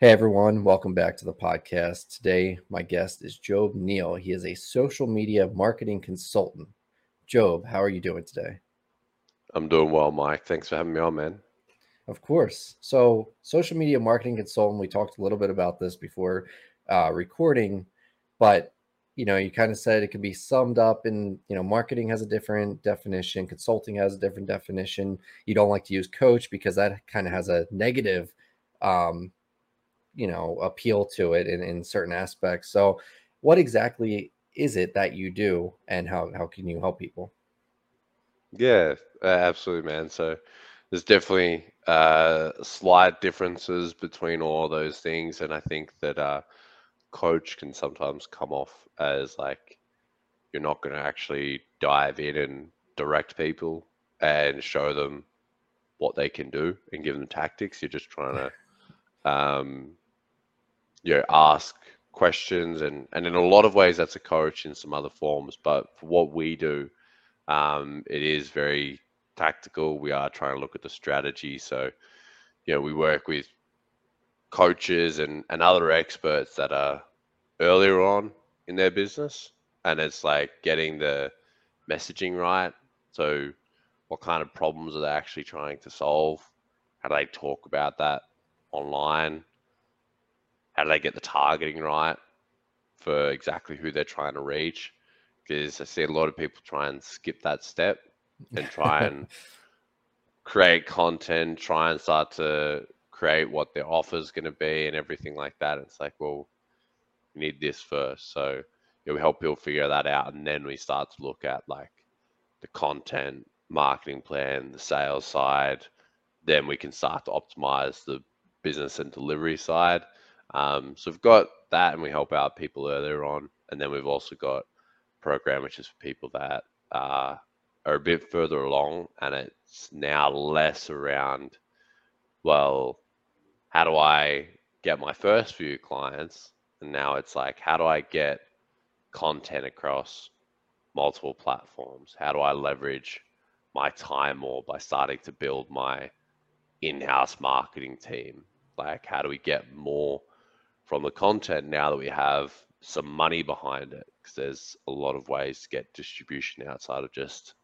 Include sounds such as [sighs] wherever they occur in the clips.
Hey everyone, welcome back to the podcast. Today, my guest is Jobe Neal. He is a social media marketing consultant. Jobe, how are you doing today? I'm doing well, Mike. Thanks for having me on, man. Of course. So, social media marketing consultant, we talked a little bit about this before uh, recording, but you know, you kind of said it could be summed up in, you know, marketing has a different definition, consulting has a different definition. You don't like to use coach because that kind of has a negative um, you know appeal to it in, in certain aspects. So what exactly is it that you do and how, how can you help people? Yeah absolutely man. So there's definitely uh, slight differences between all those things and i think that uh, coach can sometimes come off as like you're not going to actually dive in and direct people and show them what they can do and give them tactics. You're just trying to [laughs] um, you know, ask questions and and in a lot of ways that's a coach in some other forms but for what we do um, it is very tactical. We are trying to look at the strategy. So you know we work with coaches and and other experts that are earlier on in their business and it's like getting the messaging right. So what kind of problems are they actually trying to solve? How do they talk about that online how do they get the targeting right for exactly who they're trying to reach? Because I see a lot of people try and skip that step and try [laughs] and create content, try and start to create what their offer is going to be and everything like that. It's like, well, we need this first. So yeah, we help people figure that out, and then we start to look at like the content, marketing plan, the sales side. Then we can start to optimize the business and delivery side um, so we've got that, and we help out people earlier on, and then we've also got program which is for people that uh, are a bit further along, and it's now less around. Well, how do I get my first few clients? And now it's like, how do I get content across multiple platforms? How do I leverage my time more by starting to build my in-house marketing team? Like, how do we get more from the content now that we have some money behind it because there's a lot of ways to get distribution outside of just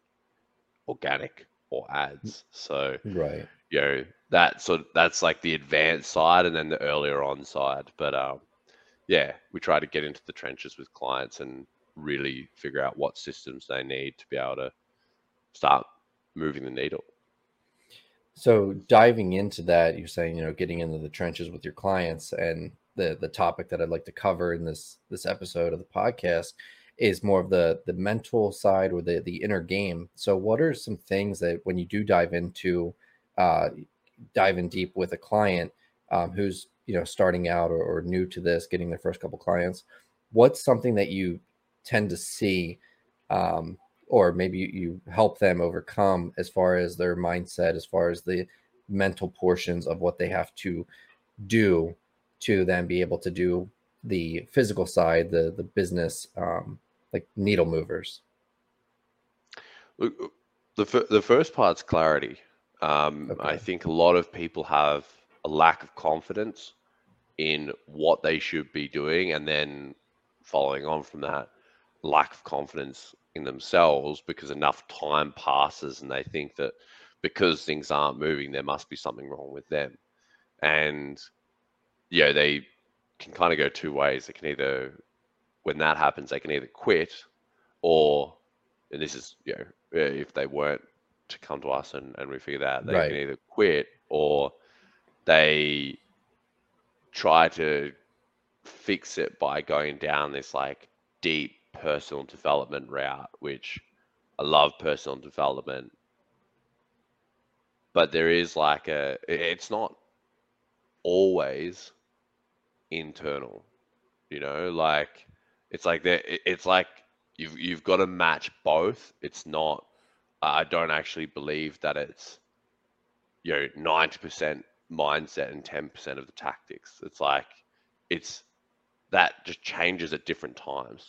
organic or ads. So right. you know that so that's like the advanced side and then the earlier on side. But um yeah we try to get into the trenches with clients and really figure out what systems they need to be able to start moving the needle. So diving into that you're saying you know getting into the trenches with your clients and the the topic that I'd like to cover in this this episode of the podcast is more of the the mental side or the the inner game. So, what are some things that when you do dive into uh, dive in deep with a client um, who's you know starting out or, or new to this, getting their first couple clients, what's something that you tend to see, um, or maybe you, you help them overcome as far as their mindset, as far as the mental portions of what they have to do to then be able to do the physical side, the the business, um, like needle movers. The the first part's clarity. Um, okay. I think a lot of people have a lack of confidence in what they should be doing, and then following on from that, lack of confidence in themselves because enough time passes and they think that because things aren't moving, there must be something wrong with them. And yeah, they can kind of go two ways. They can either, when that happens, they can either quit, or, and this is, you know, if they weren't to come to us and, and we figure that, they right. can either quit or they try to fix it by going down this like deep personal development route, which I love personal development. But there is like a, it's not always internal. You know, like it's like that. It's like you've you've got to match both. It's not. I don't actually believe that it's you know ninety percent mindset and ten percent of the tactics. It's like it's that just changes at different times.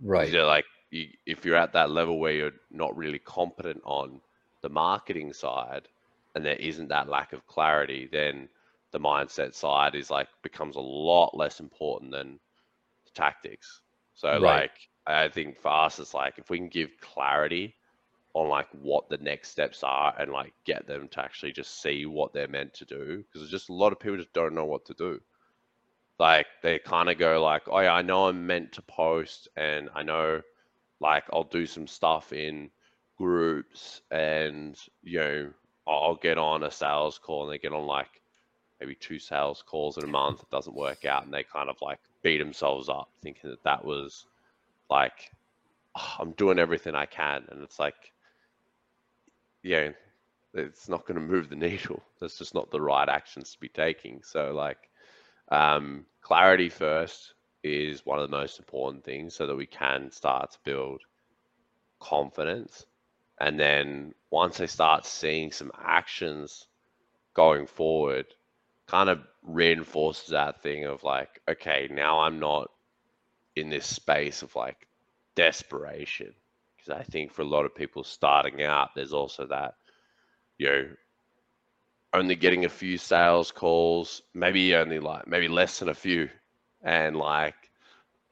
Right. You're like you, if you're at that level where you're not really competent on the marketing side, and there isn't that lack of clarity, then the mindset side is like becomes a lot less important than tactics. So right. like I think for us it's like if we can give clarity on like what the next steps are and like get them to actually just see what they're meant to do because there's just a lot of people just don't know what to do like they kind of go like oh yeah i know i'm meant to post and i know like i'll do some stuff in groups and you know i'll get on a sales call and they get on like maybe two sales calls in a month it doesn't work out and they kind of like beat themselves up thinking that that was like oh, i'm doing everything i can and it's like yeah it's not going to move the [laughs] needle that's just not the right actions to be taking so like um, clarity first is one of the most important things so that we can start to build confidence. And then once they start seeing some actions going forward, kind of reinforces that thing of like, okay, now I'm not in this space of like desperation. Because I think for a lot of people starting out, there's also that, you know, only getting a few sales calls, maybe only like maybe less than a few, and like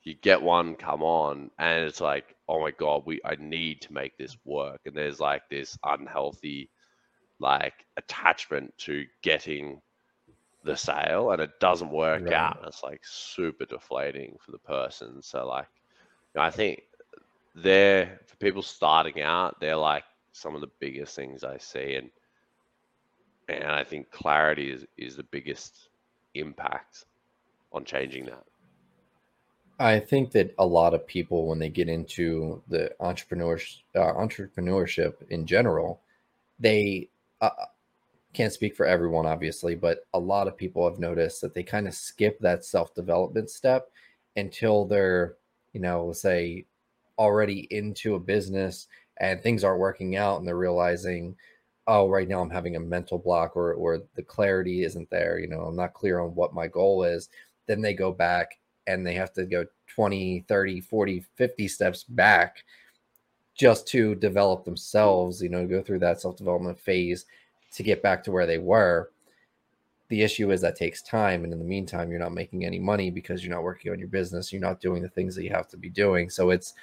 you get one come on, and it's like, oh my god, we I need to make this work, and there's like this unhealthy like attachment to getting the sale, and it doesn't work right. out. It's like super deflating for the person. So like, you know, I think they're for people starting out, they're like some of the biggest things I see, and and I think clarity is is the biggest impact on changing that. I think that a lot of people, when they get into the entrepreneurship, uh, entrepreneurship in general, they uh, can't speak for everyone, obviously, but a lot of people have noticed that they kind of skip that self development step until they're, you know, say, already into a business and things aren't working out, and they're realizing, oh right now i'm having a mental block or or the clarity isn't there you know i'm not clear on what my goal is. Then they go back and they have to go 20 30 40 50 steps back just to develop themselves you know go through that self-development phase to get back to where they were. The issue is that takes time and in the meantime you're not making any money because you're not working on your business. You're not doing the things that you have to be doing. So it's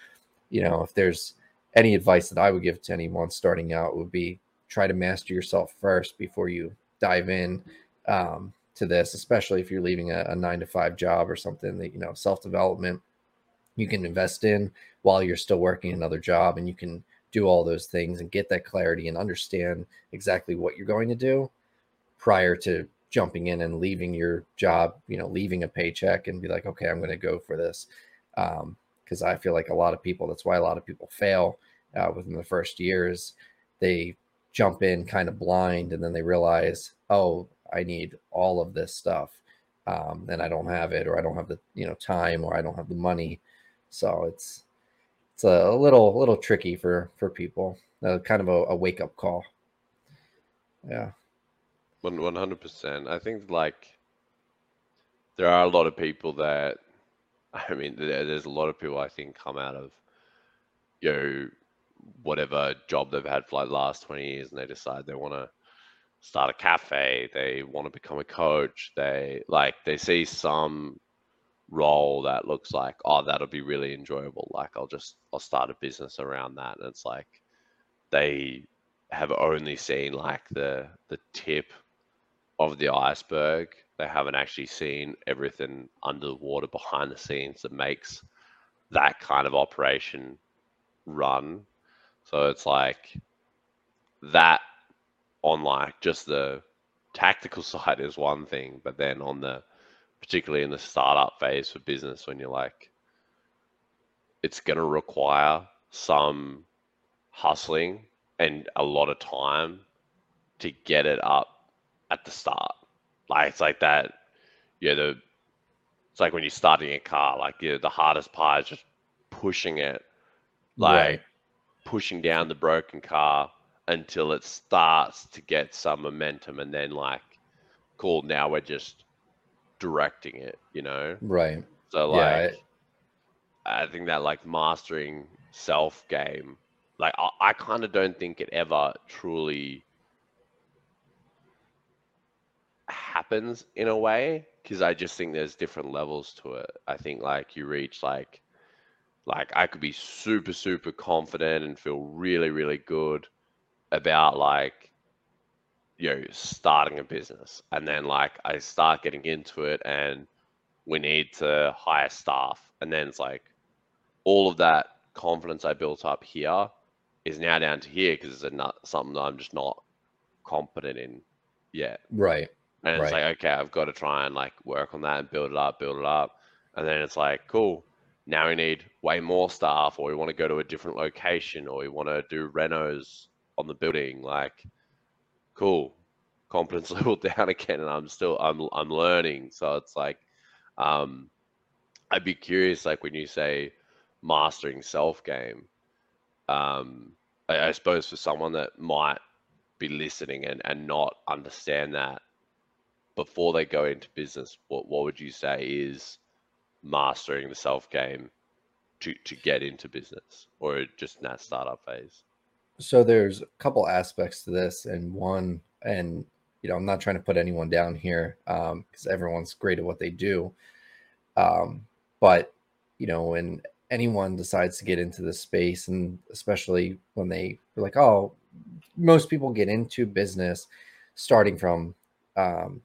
you know if there's any advice that i would give to anyone starting out would be try to master yourself first before you dive in um, to this, especially if you're leaving a, a nine to five job or something that, you know, self development you can invest in while you're still working another job and you can do all those things and get that clarity and understand exactly what you're going to do prior to jumping in and leaving your job, you know, leaving a paycheck and be like, okay, I'm going to go for this. Because um, I feel like a lot of people, that's why a lot of people fail uh, within the first years. They jump in kind of blind and then they realize, oh, I need all of this stuff. Um, and I don't have it, or I don't have the you know time, or I don't have the money. So it's it's a little little tricky for for people. Uh, kind of a, a wake up call. Yeah. One hundred percent. I think like there are a lot of people that [laughs] I mean, there's a lot of people I think come out of you know whatever job they've had for like the last 20 years and they decide they want to start a cafe they want to become a coach they like they see some role that looks like oh that'll be really enjoyable. Like i'll just i'll start a business around that and it's like they have only seen like the the tip of the iceberg. They haven't actually seen everything under the water behind the scenes that makes that kind of operation run. So it's like that on like just the tactical [laughs] side is one thing, but then on the particularly in the startup phase for business when you're like it's going to require some hustling and a lot of time to get it up at the start. Like it's like that, yeah. The it's like when you're starting a car. Like yeah, the hardest part is just pushing it, like right pushing down the broken car until it starts to get some momentum and then like cool now we're just directing it you know right so like yeah, I... I think that like mastering self game like I, I kind of don't think it ever truly happens in a way because I just think there's different levels to it. I think like you reach like like I could be super super confident and feel really really good about like you know starting a business and then like I start getting into it and we need to hire staff and then it's like all of that confidence I built up here is now down to here because it's not something that I'm just not competent in yet. Right. And it's Right. like, okay, I've got to try and like work on that and build it up, build it up. And then it's like, cool, now we need way more staff, or we want to go to a different location, or we want to do renos on the building. Like, cool, confidence [laughs] level down again, and I'm still I'm I'm learning. So it's like, um, I'd be curious, like when you say mastering self game, um, I, I suppose for someone that might be listening and and not understand that before they go into business, what what would you say is mastering the self game to to get into business or just in that startup phase? So there's a couple aspects to this, and one, and you know, I'm not trying to put anyone down here because everyone's great at what they do. Um, but you know, when anyone decides to get into this space, and especially when they are like, oh, most people get into business starting from, um,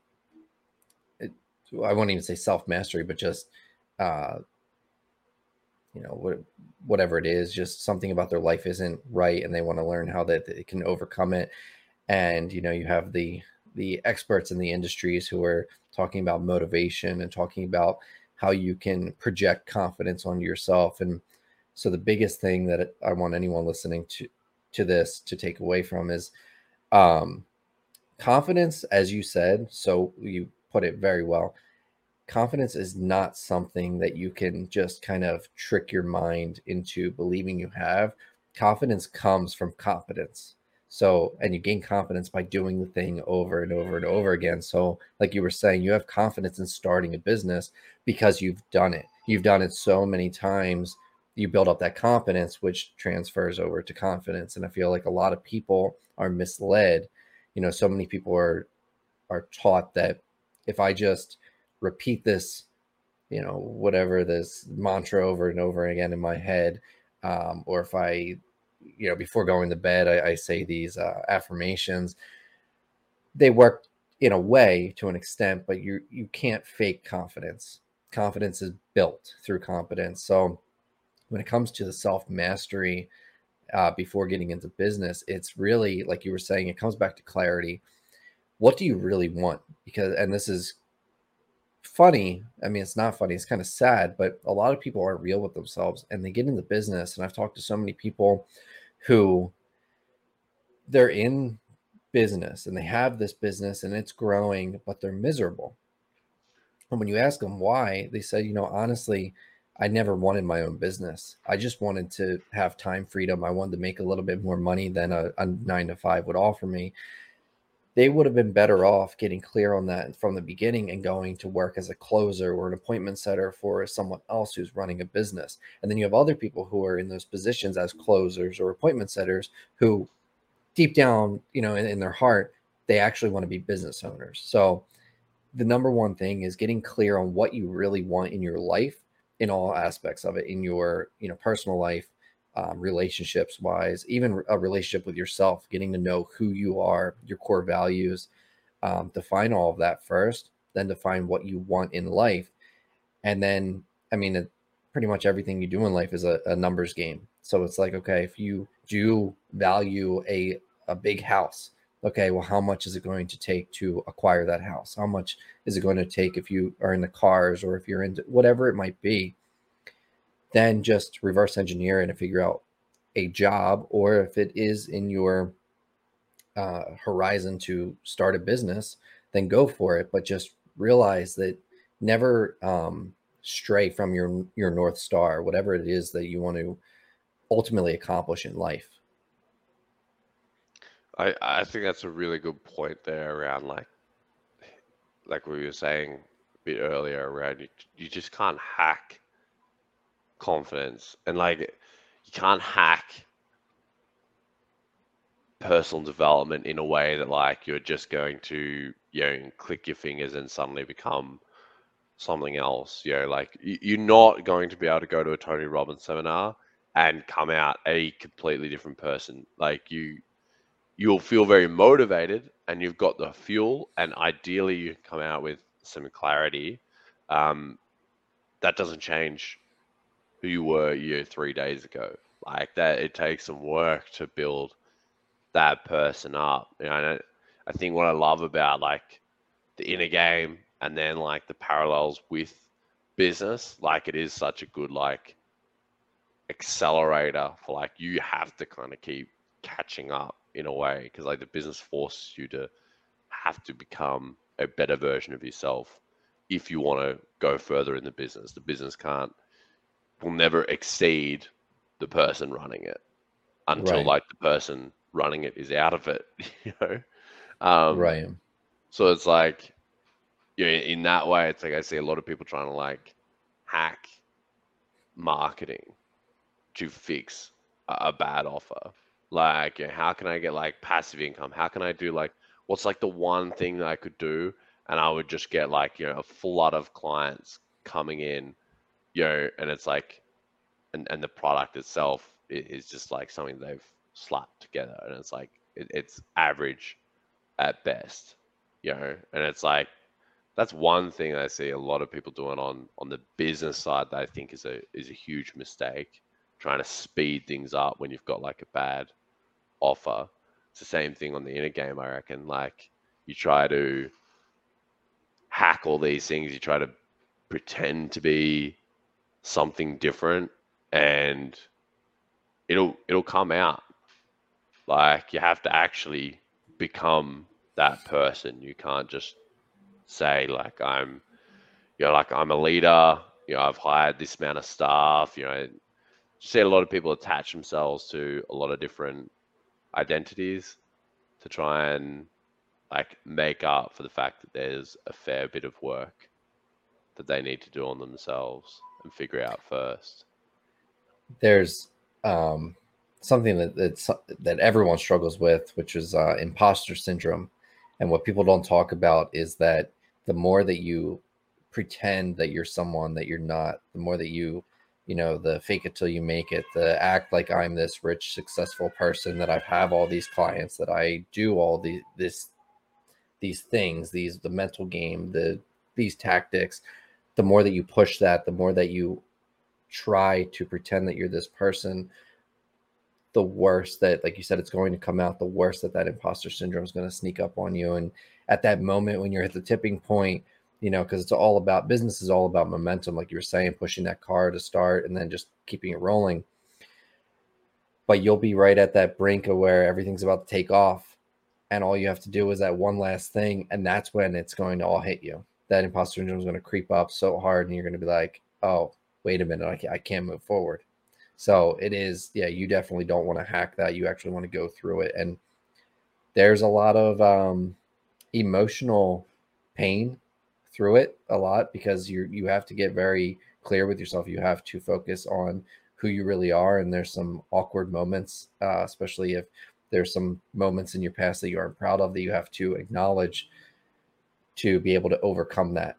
it, I won't even say self mastery, but just, uh, you know, what, whatever it is, just something about their life isn't right, and they want to learn how that they can overcome it. And you know, you have the the experts in the industries who are talking about motivation and talking about how you can project confidence on yourself. And so the biggest thing that I want anyone listening to to this to take away from is um, confidence, as you said. So you put it very well. Confidence is not something that you can just kind of trick your mind into believing you have. Confidence comes from competence. So, and you gain confidence by doing the thing over and over and over again. So, like you were saying, you have confidence in starting a business because you've done it. You've done it so many times. You build up that confidence, which transfers over to confidence. And I feel like a lot of people are misled. You know, so many people are are taught that if I just repeat this, you know, whatever this mantra over and over again in my head, um, or if I you know before going to bed i, I say these uh, affirmations. They work in a way to an extent but you you can't fake confidence. Confidence is built through competence so when it comes to the self mastery uh, before getting into business it's really like you were saying it comes back to clarity. What do you really want? Because and this is funny i mean it's not funny it's kind of sad but a lot of people aren't real with themselves and they get into business and i've talked to so many people who they're in business and they have this business and it's growing, but they're miserable. And when you ask them why, they say, you know, honestly, I never wanted my own business. I just wanted to have time freedom. I wanted to make a little bit more money than a, a nine to five would offer me. They would have been better off getting clear on that from the beginning and going to work as a closer or an appointment setter for someone else who's running a business. And then you have other people who are in those positions as closers or appointment setters who deep down, you know, in, in their heart, they actually want to be business owners. So the number one thing is getting clear on what you really want in your life in all aspects of it in your you know personal life um, relationships wise even a relationship with yourself getting to know who you are your core values um, define all of that first then define what you want in life. And then i mean it, pretty much everything you do in life is a, a numbers game. So it's like okay if you do value a a big house okay well how much is it going to take to acquire that house? How much is it going to take if you are in the cars or if you're into whatever it might be then just reverse engineer and figure out a job or if it is in your uh, horizon to start a business then go for it. But just realize that never um, stray from your your north star whatever it is that you want to ultimately accomplish in life. I I think that's a really good point there around like like we were saying a bit earlier around you you just can't hack confidence and like you can't hack personal development in a way that like you're just going to you know click your fingers and suddenly become something else. You know, like you're not going to be able to go to a Tony Robbins seminar and come out a completely different person. Like you, you'll feel very motivated and you've got the fuel, and ideally you come out with some clarity. Um, that doesn't change who you were you know, three days ago. Like that, it takes some work to build that person up. You know, I think what I love about like the inner game and then like the parallels with business, like it is such a good like accelerator for like you have to kind of keep catching up in a way because like the business forces you to have to become a better version of yourself if you want to go further in the business. The business can't will never exceed the person running it until right. like the person running it is out of it, [laughs] you know. Um, right. So it's like, you know, in that way, it's like I see a lot of people trying to like hack marketing to fix a, a bad offer. Like, you know, how can I get like passive income? How can I do like what's like the one thing that I could do, and I would just get like you know a flood of clients coming in, you know, and it's like, and and the product itself is just like something they've slapped together, and it's like it, it's average at best, you know, and it's like that's one thing I see a lot of people doing on on the business side that I think is a is a huge mistake, trying to speed things up when you've got like a bad offer. It's the same thing on the inner game, I reckon. Like you try to hack all these things, you try to pretend to be something different and it'll it'll come out like you have to actually become that person. You can't just say like I'm, you know, like I'm a leader. You know, I've hired this amount of staff. You know, see a lot of people attach themselves to a lot of different identities to try and like make up for the fact that there's a fair bit of work that they need to do on themselves and figure out first. There's um something that that's, that everyone struggles with, which is uh, imposter syndrome. And what people don't talk about is that the more that you pretend that you're someone that you're not, the more that you, you know, the fake it till you make it, the act like I'm this rich, successful person, that I have all these clients, that I do all the this these things, these the mental game, the these tactics, the more that you push that, the more that you try to pretend that you're this person, the worse that, like you said, it's going to come out, the worse that that imposter syndrome is going to sneak up on you. And at that moment when you're at the tipping point, you know, because it's all about business is all about momentum, like you were saying, pushing that car to start and then just keeping it rolling. But you'll be right at that brink of where everything's about to take off. And all you have to do is that one last thing. And that's when it's going to all hit you. That imposter syndrome is going to creep up so hard. And you're going to be like, oh, wait a minute, I can't, I can't move forward. So it is, yeah, you definitely don't want to hack that. You actually want to go through it. And there's a lot of um, emotional pain through it a lot because you you have to get very clear with yourself. You have to focus on who you really are. And there's some awkward moments, uh, especially if there's some moments in your past that you aren't proud of that you have to acknowledge to be able to overcome that.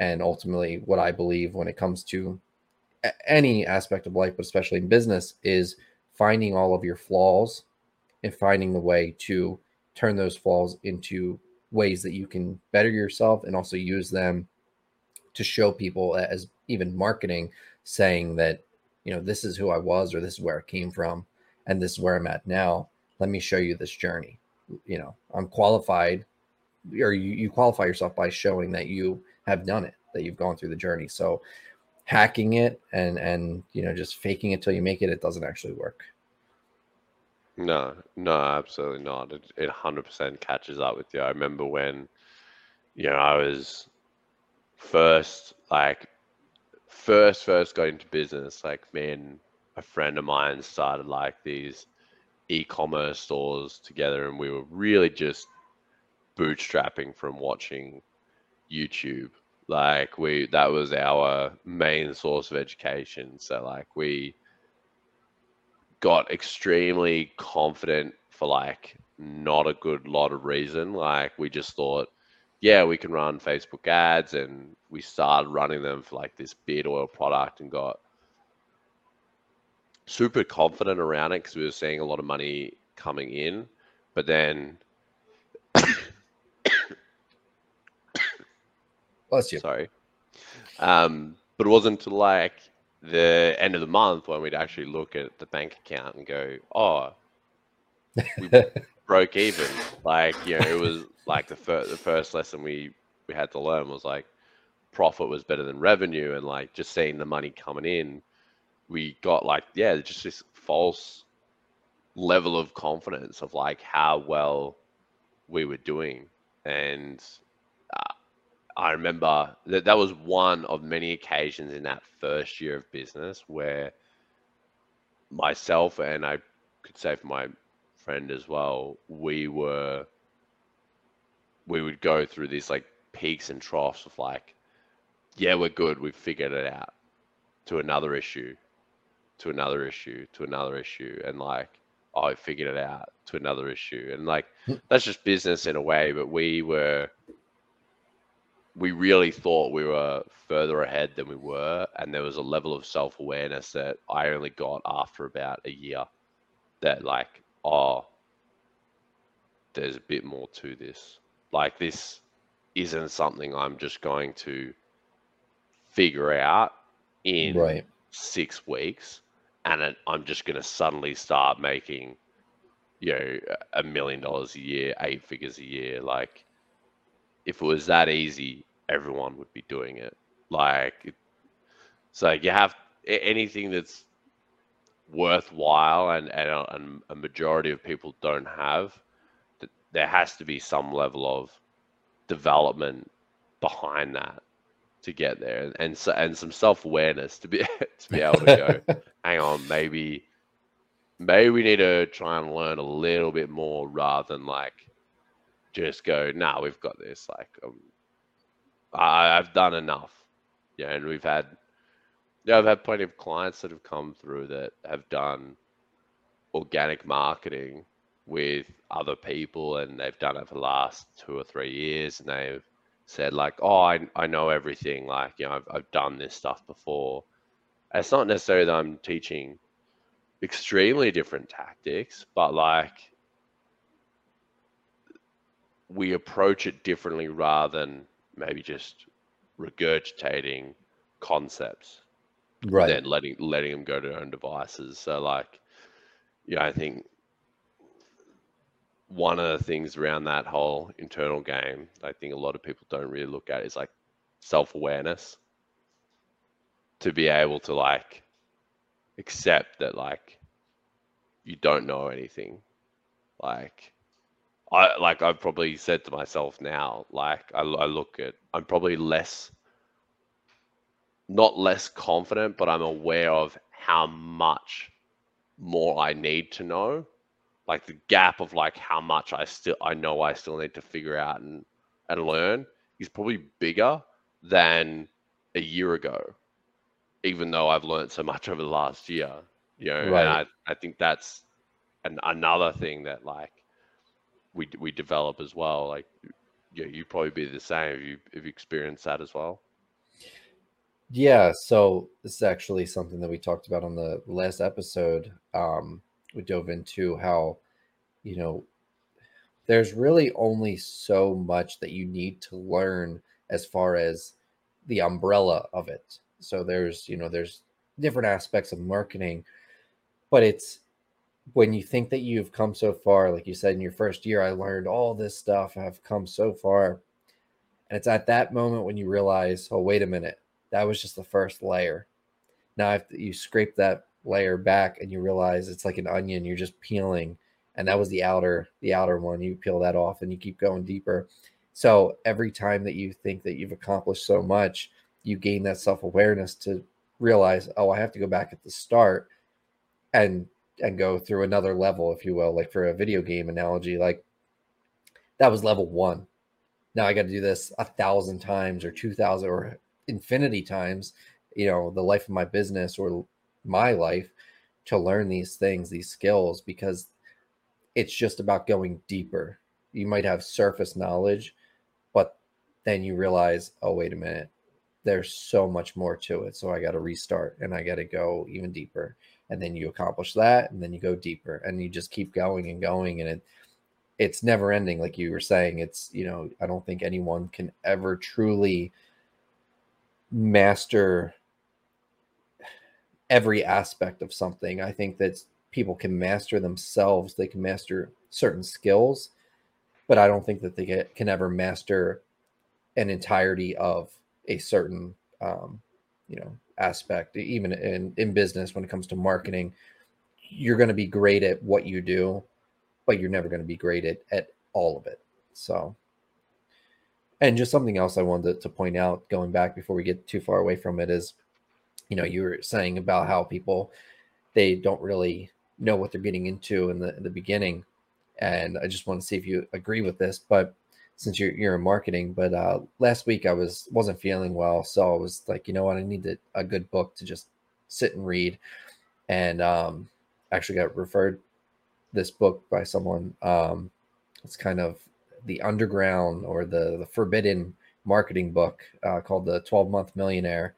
And ultimately, what I believe when it comes to any aspect of life, but especially in business, is finding all of your flaws and finding the way to turn those flaws into ways that you can better yourself and also use them to show people as even marketing saying that you know this is who I was or this is where I came from and this is where I'm at now let me show you this journey you know I'm qualified or you, you qualify yourself by showing that you have done it that you've gone through the journey. So hacking it and and you know just faking it till you make it it doesn't actually work. No no absolutely not. It, it 100% catches up with you. I remember when you know i was first like first first going into business like me and a friend of mine started like these e-commerce stores together and we were really just bootstrapping from watching youtube like we that was our main source of education. So like we got extremely confident for like not a good lot of reason. Like we just thought, yeah, we can run Facebook ads, and we started running them for like this beard oil product, and got super confident around it because we were seeing a lot of money coming in, but then. Bless you. Sorry. Um, but it wasn't until like the end of the month when we'd actually look at the bank account and go, oh, we [laughs] broke even. Like, you know, it was like the, fir- the first lesson we, we had to learn was like profit was better than revenue. And like just seeing the money coming in, we got like, yeah, just this false level of confidence of like how well we were doing. And I remember that that was one of many occasions in that first year of business where myself and I could say for my friend as well, we were we would go through these like peaks and troughs of like, yeah, we're good, we've figured it out, to another issue, to another issue, to another issue, and like, oh, I figured it out, to another issue, and like hmm. that's just business in a way. But we were, we really thought we were further ahead than we were, and there was a level of self awareness that I only got after about a year. That like, oh, there's a bit more to this. Like this isn't something I'm just going to figure out in right. six weeks, and it, I'm just going to suddenly start making, you know, a million dollars a year, eight figures a year. Like, if it was that easy, everyone would be doing it. Like, so you have anything that's worthwhile and, and, a, and a majority of people don't have, there has to be some level of development behind that to get there and so and some self-awareness to be [laughs] to be able to go [laughs] hang on maybe maybe we need to try and learn a little bit more rather than like just go nah we've got this like um, I, i've done enough yeah and we've had yeah i've had plenty of clients that have come through that have done organic marketing with other people and they've done it for the last two or three years and they've said like, oh, I, I know everything. Like, you know, I've, I've done this stuff before. it's not necessarily that I'm teaching extremely different tactics, but like we approach it differently rather than maybe just regurgitating concepts. Right. Then letting letting them go to their own devices. So like, yeah, I think one of the things around that whole internal game, I think a lot of people don't really look at is like self awareness. To be able to like accept that like you don't know anything. Like I like I've probably said to myself now, like I, I look at I'm probably less not less confident, but I'm aware of how much more I need to know like the gap of like how much I still I know I still need to figure out and and learn is probably bigger than a year ago, even though I've learned so much [laughs] over the last year. You know, right. and I, I think that's an, another thing that like we we develop as well. Like yeah, you probably be the same if you if you experience that as well. Yeah, so this is actually something that we talked about on the last episode. Um, we dove into how you know there's really only so much that you need to learn as far as the umbrella of it so there's you know there's different aspects of marketing but it's when you think that you've come so far like you said in your first year i learned all this stuff i've come so far. And it's at that moment when you realize oh wait a minute that was just the first layer. Now if you scrape that layer back and you realize it's like an onion you're just peeling and that was the outer the outer one you peel that off and you keep going deeper. So every time that you think that you've accomplished so much you gain that self-awareness to realize oh i have to go back at the start and and go through another level if you will like for a video game analogy like that was level one now i got to do this a thousand times or two thousand or infinity times you know the life of my business or my life to learn these things, these skills, because it's just about going deeper. You might have surface knowledge, but then you realize, oh, wait a minute, there's so much more to it. So I got to restart and I got to go even deeper. And then you accomplish that and then you go deeper and you just keep going and going. And it, it's never ending. Like you were saying, it's, you know, I don't think anyone can ever truly master every aspect of something. I think that people can master themselves, they can master certain skills, but I don't think that they can ever master an entirety of a certain um, you know aspect even in in business when it comes to marketing you're going to be great at what you do but you're never going to be great at, at all of it. So and just something else i wanted to, point out going back before we get too far away from it is you know you were saying about how people they don't really know what they're getting into in the in the beginning and i just want to see if you agree with this but since you're you're in marketing. But uh, last week I was wasn't feeling well, so I was like, you know what, I need a good book to just sit and read, and um, actually got referred this book by someone. Um, it's kind of the underground or the the forbidden marketing book uh, called the 12 month millionaire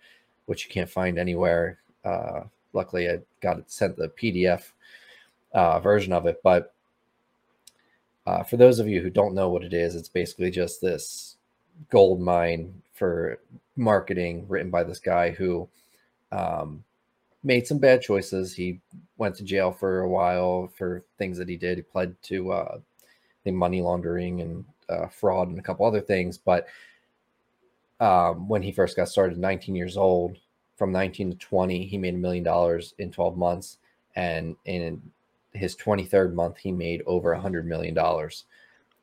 which you can't find anywhere uh, luckily i got it sent the pdf uh, version of it but uh, for those of you who don't know what it is, it's basically just this gold mine for marketing written by this guy who um, made some bad choices. He went to jail for a while for things that he did. He pled to uh, the money laundering and uh, fraud and a couple other things. But um, when he first got started, 19 years old, from 19 to 20, he made a million dollars in 12 months. And in his 23rd month, he made over a hundred million dollars.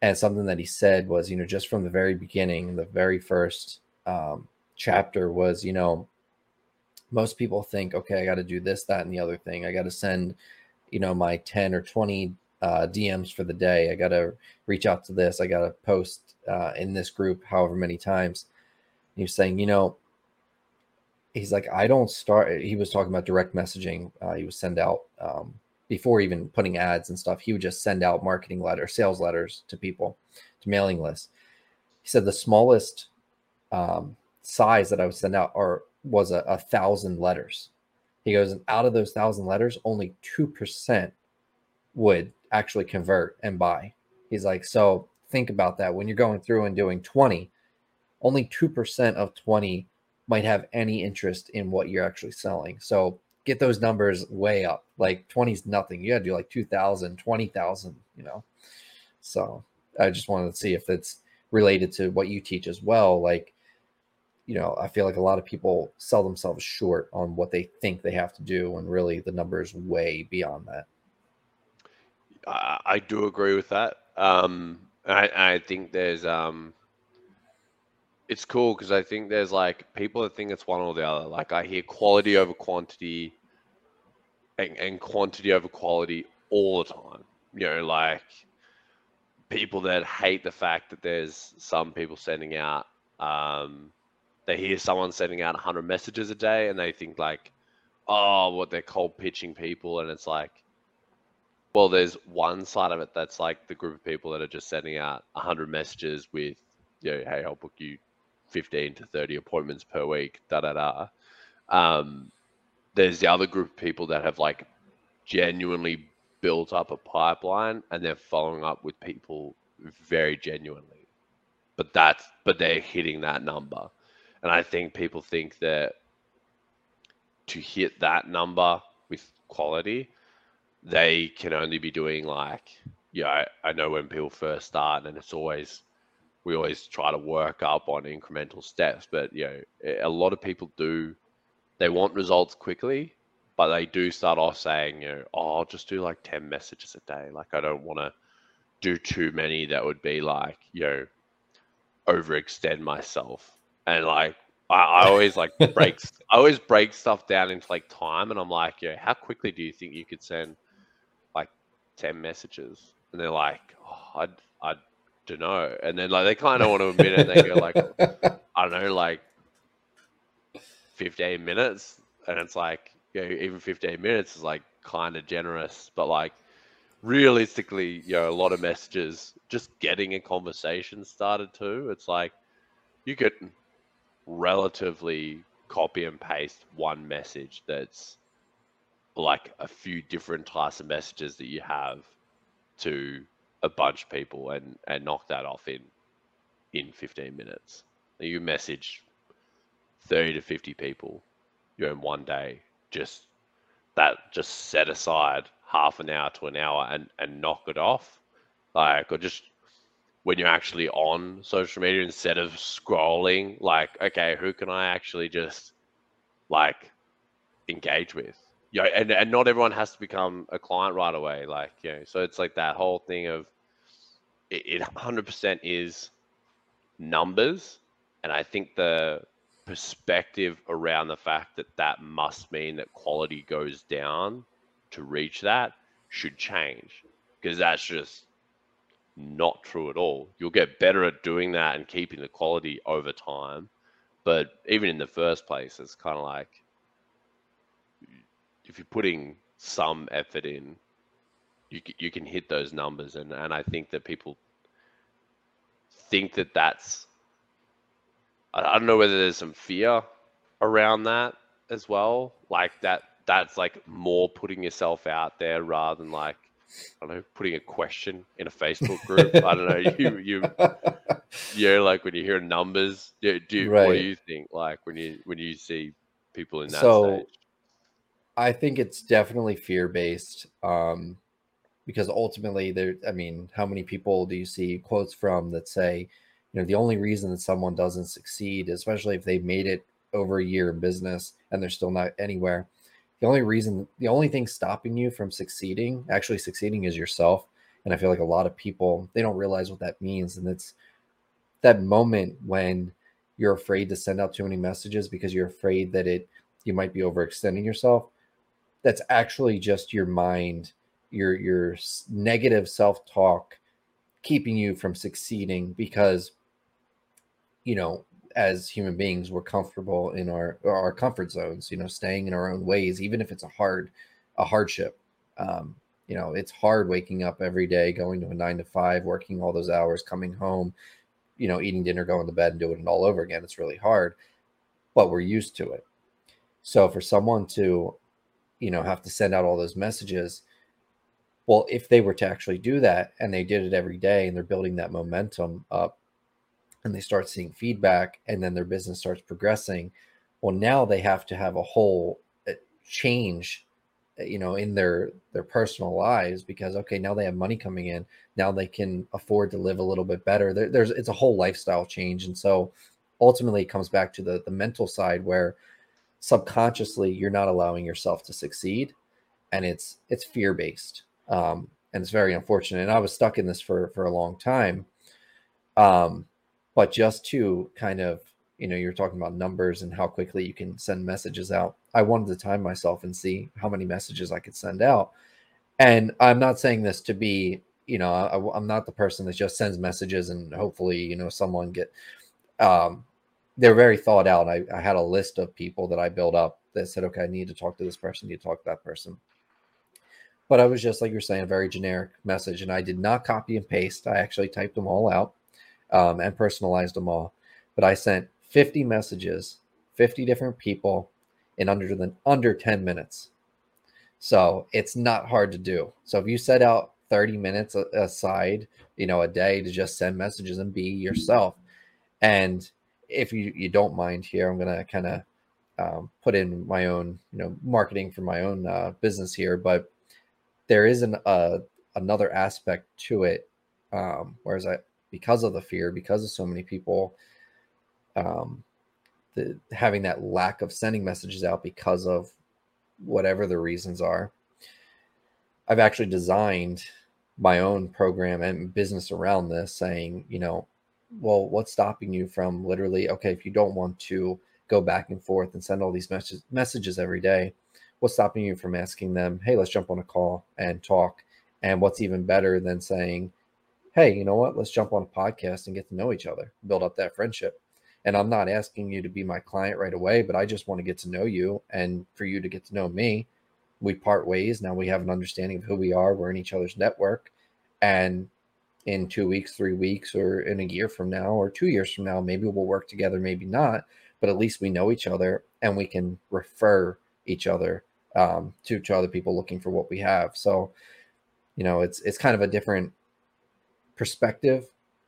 And something that he said was, you know, just from the very beginning, the very first um, chapter was, you know, most people think, okay, I got to do this, that, and the other thing. I got to send, you know, my 10 or 20 uh, DMs for the day. I got to reach out to this. I got to post uh, in this group however many times. He was saying, you know, he's like, I don't start. He was talking about direct messaging. Uh, he would send out um, before even putting ads and stuff, he would just send out marketing letters, sales letters to people, to mailing lists. He said the smallest um, size that I would send out are was a, a thousand letters. He goes, and out of those thousand letters, only two percent would actually convert and buy. He's like, so think about that when you're going through and doing 20, only 2% of 20 might have any interest in what you're actually selling. So get those numbers way up. Like 20 is nothing. You got to do like 2,000, 20,000, you know. So I just wanted to see if it's related to what you teach as well. Like, you know, I feel like a lot of people sell themselves short on what they think they have to do, and really the number is way beyond that. I do agree with that. Um, I, I think there's um, it's cool because I think there's like people that think it's one or the other. Like I hear quality over quantity and, and quantity over quality all the time. You know, like people that hate the fact that there's some people sending out um, they hear someone sending out 100 messages a day and they think like oh what they're cold pitching people and it's like well there's one side of it that's like the group of people that are just sending out 100 messages with you know hey i'll book you 15 to 30 appointments per week da da da um, there's the other group of people that have like genuinely built up a pipeline and they're following up with people very genuinely. But that's but they're hitting that number. And I think people think that to hit that number with quality, they can only be doing like, yeah, I, I know when people first start and it's always we always try to work up on incremental steps, but you know, a lot of people do they want results quickly, but they do start off saying, you know, oh, I'll just do like 10 messages a day. Like, I don't want to do too many that would be like, you know, overextend myself. And like, I, I always like [laughs] break, I always break stuff down into like time. And I'm like, yeah, how quickly do you think you could send like 10 messages? And they're like, oh, I, I don't know. And then like, they kind of want to admit it. And they go like, [laughs] I don't know, like 15 minutes and it's like you know, even 15 minutes is like kind of generous but like realistically, you know, a lot of messages just getting a conversation started too. It's like you could relatively copy and paste one message that's like a few different types of messages that you have to a bunch of people and and knock that off in in 15 minutes. You message 30 to 50 people you know, in one day. Just that just set aside half an hour to an hour and and knock it off. Like or just when you're actually on social media instead of scrolling, like, okay, who can I actually just like engage with? You know, and, and not everyone has to become a client right away. Like, you know, so it's like that whole thing of it, it 100% is numbers. And I think the perspective around the fact that that must mean that quality goes down to reach that should change because that's just not true at all. You'll get better at doing that and keeping the quality over time. But even in the first place, it's kind of like if you're putting some effort in, you you can hit those numbers, and and I think that people think that that's I don't know whether there's some fear around that as well, like that that's like more putting yourself out there rather than like I don't know, putting a question in a Facebook group. [laughs] I don't know. You you yeah, like when you hear numbers, do, do right. what do you think? Like when you when you see people in that so, stage? I think it's definitely fear based. Um, because ultimately there I mean, how many people do you see quotes from that say, you know, the only reason that someone doesn't succeed, especially if they've made it over a year in business and they're still not anywhere, the only reason the only thing stopping you from succeeding actually succeeding is yourself and i feel like a lot of people they don't realize what that means and it's that moment when you're afraid to send out too many messages because you're afraid that it you might be overextending yourself that's actually just your mind your your negative self-talk keeping you from succeeding because you know as human beings we're comfortable in our our comfort zones you know staying in our own ways even if it's a hard a hardship. Um, you know it's hard waking up every day going to a nine to five working all those hours coming home you know eating dinner going to bed and doing it all over again. It's really hard but we're used to it. So for someone to you know have to send out all those messages. Well if they were to actually do that and they did it every day and they're building that momentum up and they start seeing feedback and then their business starts progressing well now they have to have a whole uh, change uh, you know in their their personal lives because okay now they have money coming in. Now they can afford to live a little bit better. There, there's it's a whole lifestyle change. And so ultimately it comes back to the the mental side where subconsciously you're not allowing yourself to succeed and it's it's fear based um and it's very unfortunate and i was stuck in this for for a long time um but just to kind of you know you're talking about numbers and how quickly you can send messages out. I wanted to time myself and see how many messages i could send out and i'm not saying this to be you know I, am not the person that just sends messages and hopefully you know someone get um they're very thought out I, I had a list of people that i built up that said okay i need to talk to this person need to talk to that person but i was just like you're saying a very generic message and i did not copy and paste i actually typed them all out um, and personalized them all. But I sent 50 messages, 50 different people in under the under 10 minutes. So it's not hard to do. So if you set out 30 minutes aside, you know, a day to just send messages and be yourself. And if you, you don't mind here, I'm to kind of um, put in my own, you know, marketing for my own uh, business here, but there is an, uh, another aspect to it. Um, whereas I, because of the fear, because of so many people um, the, having that lack of sending messages out because of whatever the reasons are. I've actually designed my own program and business around this, saying, you know, well, what's stopping you from literally, okay, if you don't want to go back and forth and send all these messages messages every day, what's stopping you from asking them, hey, let's jump on a call and talk? And what's even better than saying, hey, you know what? Let's jump on a podcast and get to know each other, build up that friendship. And I'm not asking you to be my client right away, but I just want to get to know you and for you to get to know me. we part ways. Now we have an understanding of who we are. We're in each other's network. And in two weeks, three weeks, or in a year from now, or two years from now, maybe we'll work together, maybe not. But at least we know each other and we can refer each other um, to, to other people looking for what we have. So, you know, it's it's kind of a different perspective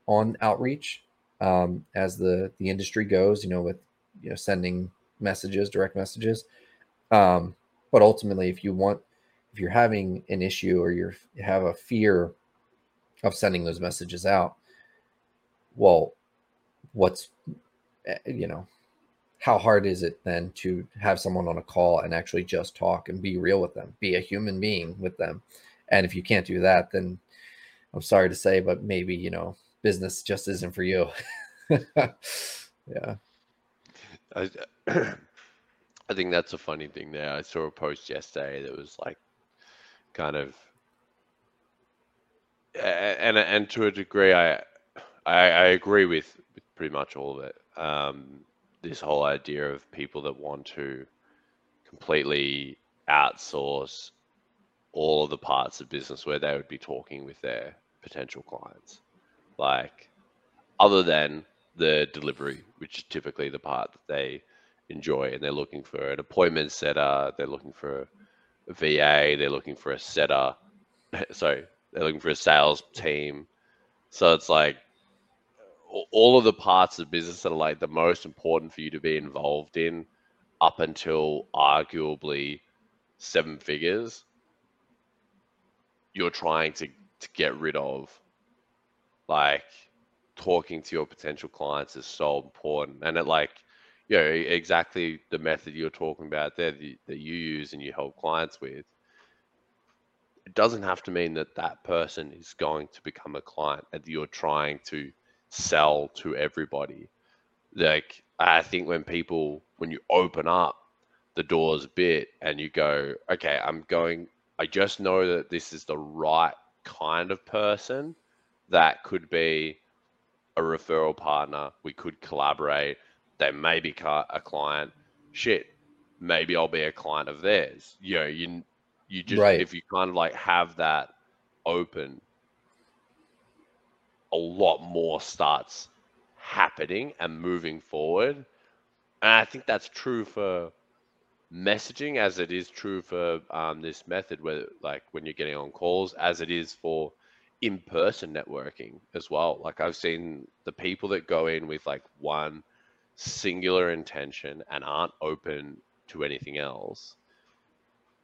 on outreach um, as the the industry goes. You know, with you know sending messages, direct messages. Um, but ultimately, if you want, if you're having an issue or you have a fear of sending those messages out, well, what's, eh, you know, how hard is it then to have someone on a call and actually just talk and be real with them, be a human being with them? And if you can't do that, then I'm sorry to say, but maybe, you know, business just isn't for you. [laughs] yeah. I, [clears throat] I think that's a funny thing there. I saw a post yesterday that was like kind of and and to a degree I I, I agree with, with pretty much all of it. Um, this whole idea of people that want to completely outsource all of the parts of business where they would be talking with their potential clients. Like other than the delivery, which is typically the part that they enjoy and they're looking for an appointment setter, they're looking for a VA, they're looking for a setter. [laughs] Sorry, they're looking for a sales team. So it's like all of the parts of business that are like the most important for you to be involved in up until arguably seven figures you're trying to, to get rid of. Like talking to your potential clients is so important. And it like you know exactly the method you're talking about there that, that you use and you help clients with it doesn't have to mean that that person is going to become a client and you're trying to sell to everybody like i think when people when you open up the doors a bit and you go okay i'm going i just know that this is the right kind of person that could be a referral partner we could collaborate they may be a client. Shit, maybe I'll be a client of theirs. You know, you you just right. if you kind of like have that open, a lot more starts happening and moving forward. And I think that's true for messaging as it is true for um, this method where like when you're getting on calls as it is for in-person networking as well like i've seen the people that go in with like one singular intention and aren't open to anything else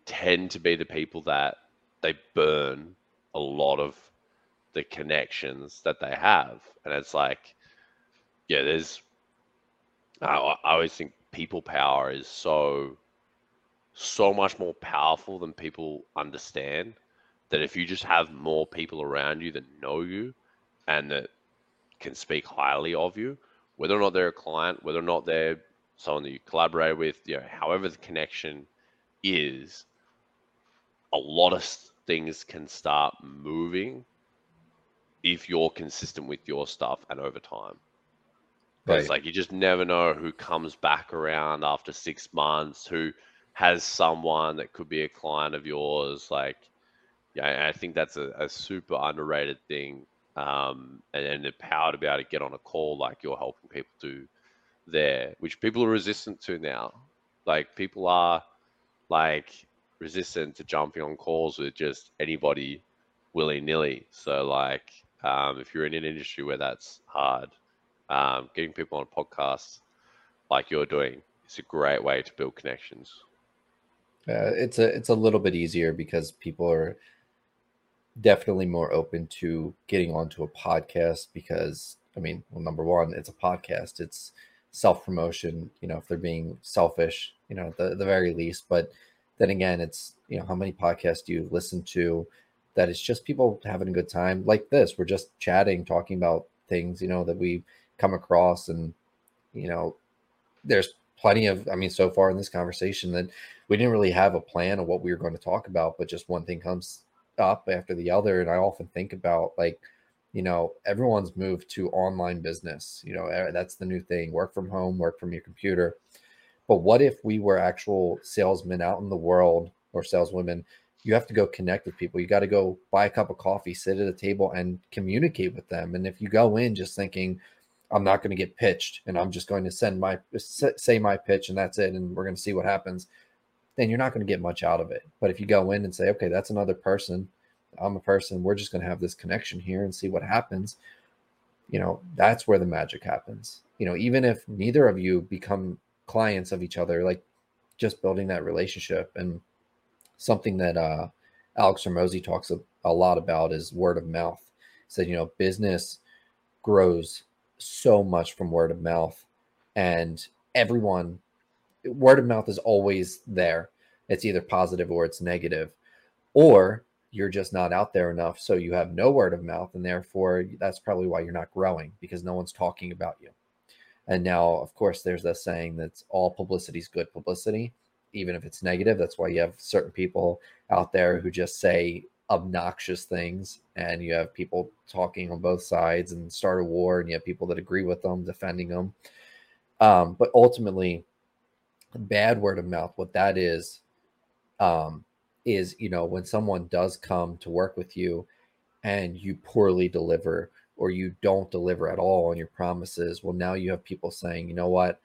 tend to be the people that they burn a lot of the connections that they have. And it's like, yeah, there's, I, I always think people power is so, so much more powerful than people understand. That if you just have more people around you that know you and that can speak highly of you, whether or not they're a client, whether or not they're someone that you collaborate with, you know, however the connection is, a lot of things can start moving if you're consistent with your stuff and over time. Right. It's like you just never know who comes back around after six months, who has someone that could be a client of yours. Like, yeah, I think that's a, a super underrated thing um, and, and the power to be able to get on a call like you're helping people do there, which people are resistant to now. Like people are like resistant to jumping on calls with just anybody willy nilly. So like um, if you're in an industry where that's hard, um, getting people on podcasts like you're doing is a great way to build connections. Uh, it's a it's a little bit easier because people are definitely more open to getting onto a podcast because I mean, well, number one, it's a podcast. It's self promotion. You know, if they're being selfish, you know, the the very least. But then again, it's you know, how many podcasts do you listen to that it's just people having a good time like this? We're just chatting, talking about things, you know, that we come across, and you know, there's plenty of. I mean, so far in this conversation that we didn't really have a plan of what we were going to talk about, but just one thing comes up after the other and i often think about like you know everyone's moved to online business you know eh, that's the new thing work from home work from your computer but what if we were actual salesmen out in the world or saleswomen? You have to go connect with people. You got to go buy a cup of coffee sit at a table and communicate with them. And if you go in just thinking i'm not going to get pitched and i'm just going to send my say my pitch and that's it and we're going to see what happens then you're not going to get much out of it. But if you go in and say okay that's another person. I'm a person. We're just going to have this connection here and see what happens you know that's where the magic happens. You know even if neither of you become clients of each other like just building that relationship and something that uh alex Hormozi talks a, a lot about is word of mouth he said you know business grows so much from word of mouth and everyone word of mouth is always there it's either positive or it's negative or you're just not out there enough. So you have no word of mouth. And therefore, that's probably why you're not growing because no one's talking about you. And now, of course, there's this saying that all publicity is good publicity, even if it's negative. That's why you have certain people out there who just say obnoxious things, and you have people talking on both sides and start a war, and you have people that agree with them, defending them. Um, but ultimately, bad word of mouth, what that is, um, is you know when someone does come to work with you and you poorly deliver or you don't deliver at all on your promises well now you have people saying you know what?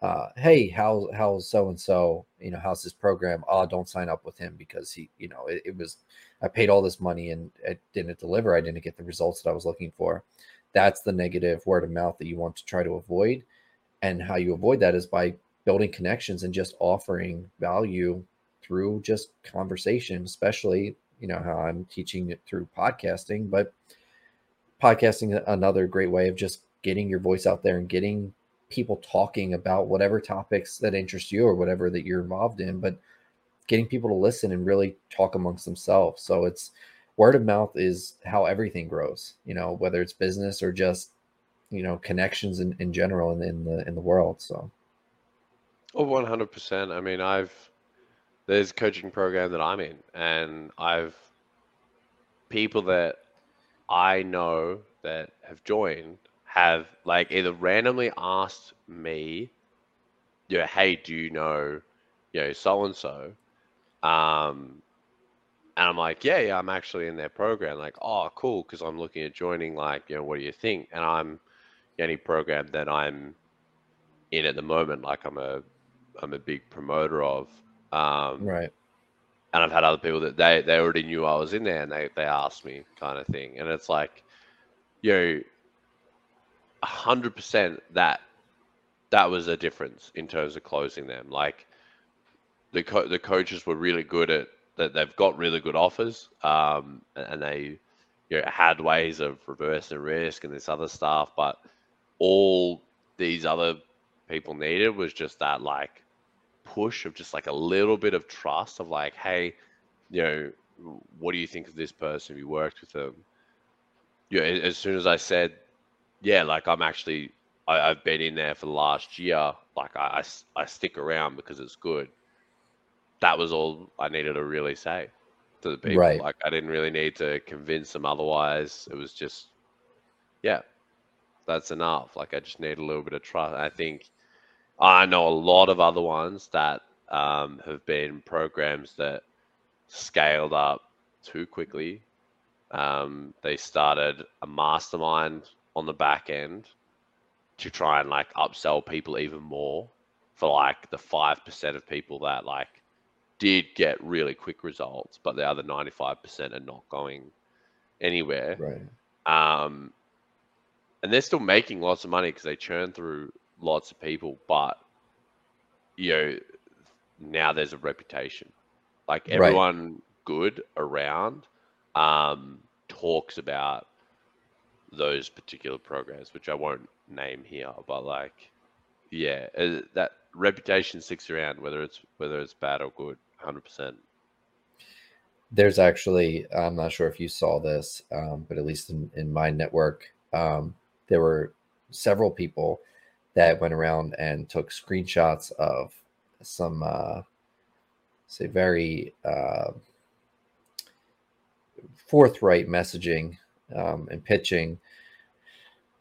Uh, hey how how's so and so you know how's this program? Oh don't sign up with him because he you know it, it was i paid all this money and it didn't deliver. I didn't get the results that i was looking for. That's the negative word of mouth that you want to try to avoid. And how you avoid that is by building connections and just offering value through just conversation, especially, you know, how I'm teaching it through podcasting, but podcasting another great way of just getting your voice out there and getting people talking about whatever topics that interest you or whatever that you're involved in, but getting people to listen and really talk amongst themselves. So it's word of mouth is how everything grows, you know, whether it's business or just, you know, connections in, in general in, in the in the world. So Oh, 100%. I mean, I've there's a coaching program that I'm in, and I've people that I know that have joined have like either randomly asked me, you know, hey, do you know, you know, so and so? Um, and I'm like, yeah, yeah, I'm actually in their program. Like, oh, cool, because I'm looking at joining. Like, you know, what do you think? And I'm any program that I'm in at the moment, like I'm a I'm a big promoter of. Um, right. And I've had other people that they, they already knew I was in there and they, they asked me kind of thing. And it's like, you know, 100% that that was a difference in terms of closing them. Like the co- the coaches were really good at that. They've got really good offers, um, and they you know had ways of reversing risk and this other stuff. But all these other people needed was just that like push of just like a little bit of trust of like, hey, you know, what do you think of this person? Have you worked with them? Yeah, you know, as soon as I said, yeah, like I'm actually, I, have been in there for the last year. Like I, I, I stick around because it's good. That was all I needed to really say to the people. Right. Like I didn't really need to convince them otherwise. It was just, yeah, that's enough. Like I just need a little bit of trust. I think I know a lot of other ones that um, have been programs that scaled up too quickly. Um, they started a mastermind on the back end to try and like upsell people even more for like the 5% of people that like did get really quick results, but the other 95% are not going anywhere. Right. Um, and they're still making lots of money because they churn through lots of people, but you know, now there's a reputation. Like everyone right. good around um, talks about those particular programs, which I won't name here, but like, yeah, uh, that reputation sticks around, whether it's whether it's bad or good, hundred percent. There's actually, I'm not sure if you saw this, um, but at least in, in my network, um, there were several people that went around and took screenshots of some uh, say very uh, forthright messaging um, and pitching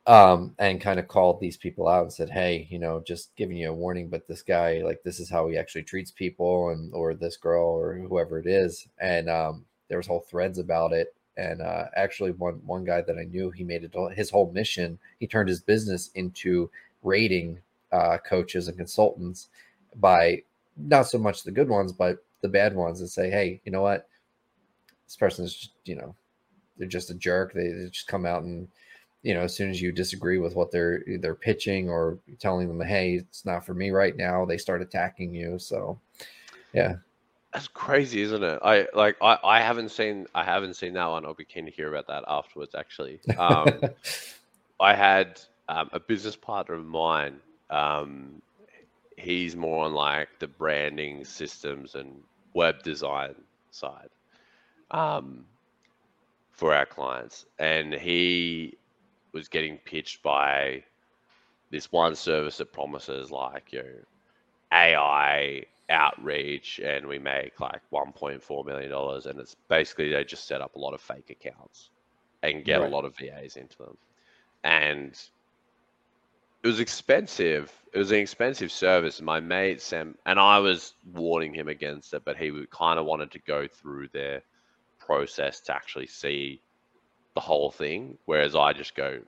um, and kind of called these people out and said, "Hey, you know, just giving you a warning, but this guy, like, this is how he actually treats people, and or this girl or whoever it is." And um, there was whole threads about it. And uh, actually, one one guy that I knew, he made it his whole mission. He turned his business into rating uh, coaches and consultants by not so much the good ones, but the bad ones, and say, "Hey, you know what? This person's, just, you know, they're just a jerk. They, they just come out and." you know, as soon as you disagree with what they're they're pitching or telling them, hey, it's not for me right now, they start attacking you. So, yeah, that's crazy, isn't it? I like I, I haven't seen I haven't seen that one. I'll be keen to hear about that afterwards. Actually, um, [laughs] I had um, a business partner of mine. Um, he's more on like the branding systems and web design side um, for our clients, and he was getting pitched by this one service that promises like you know AI outreach and we make like 1.4 million dollars and it's basically they just set up a lot of fake accounts and get right. a lot of VAs into them and it was expensive it was an expensive service my mate Sam and I was warning him against it but he kind of wanted to go through their process to actually see the whole thing, whereas I just go,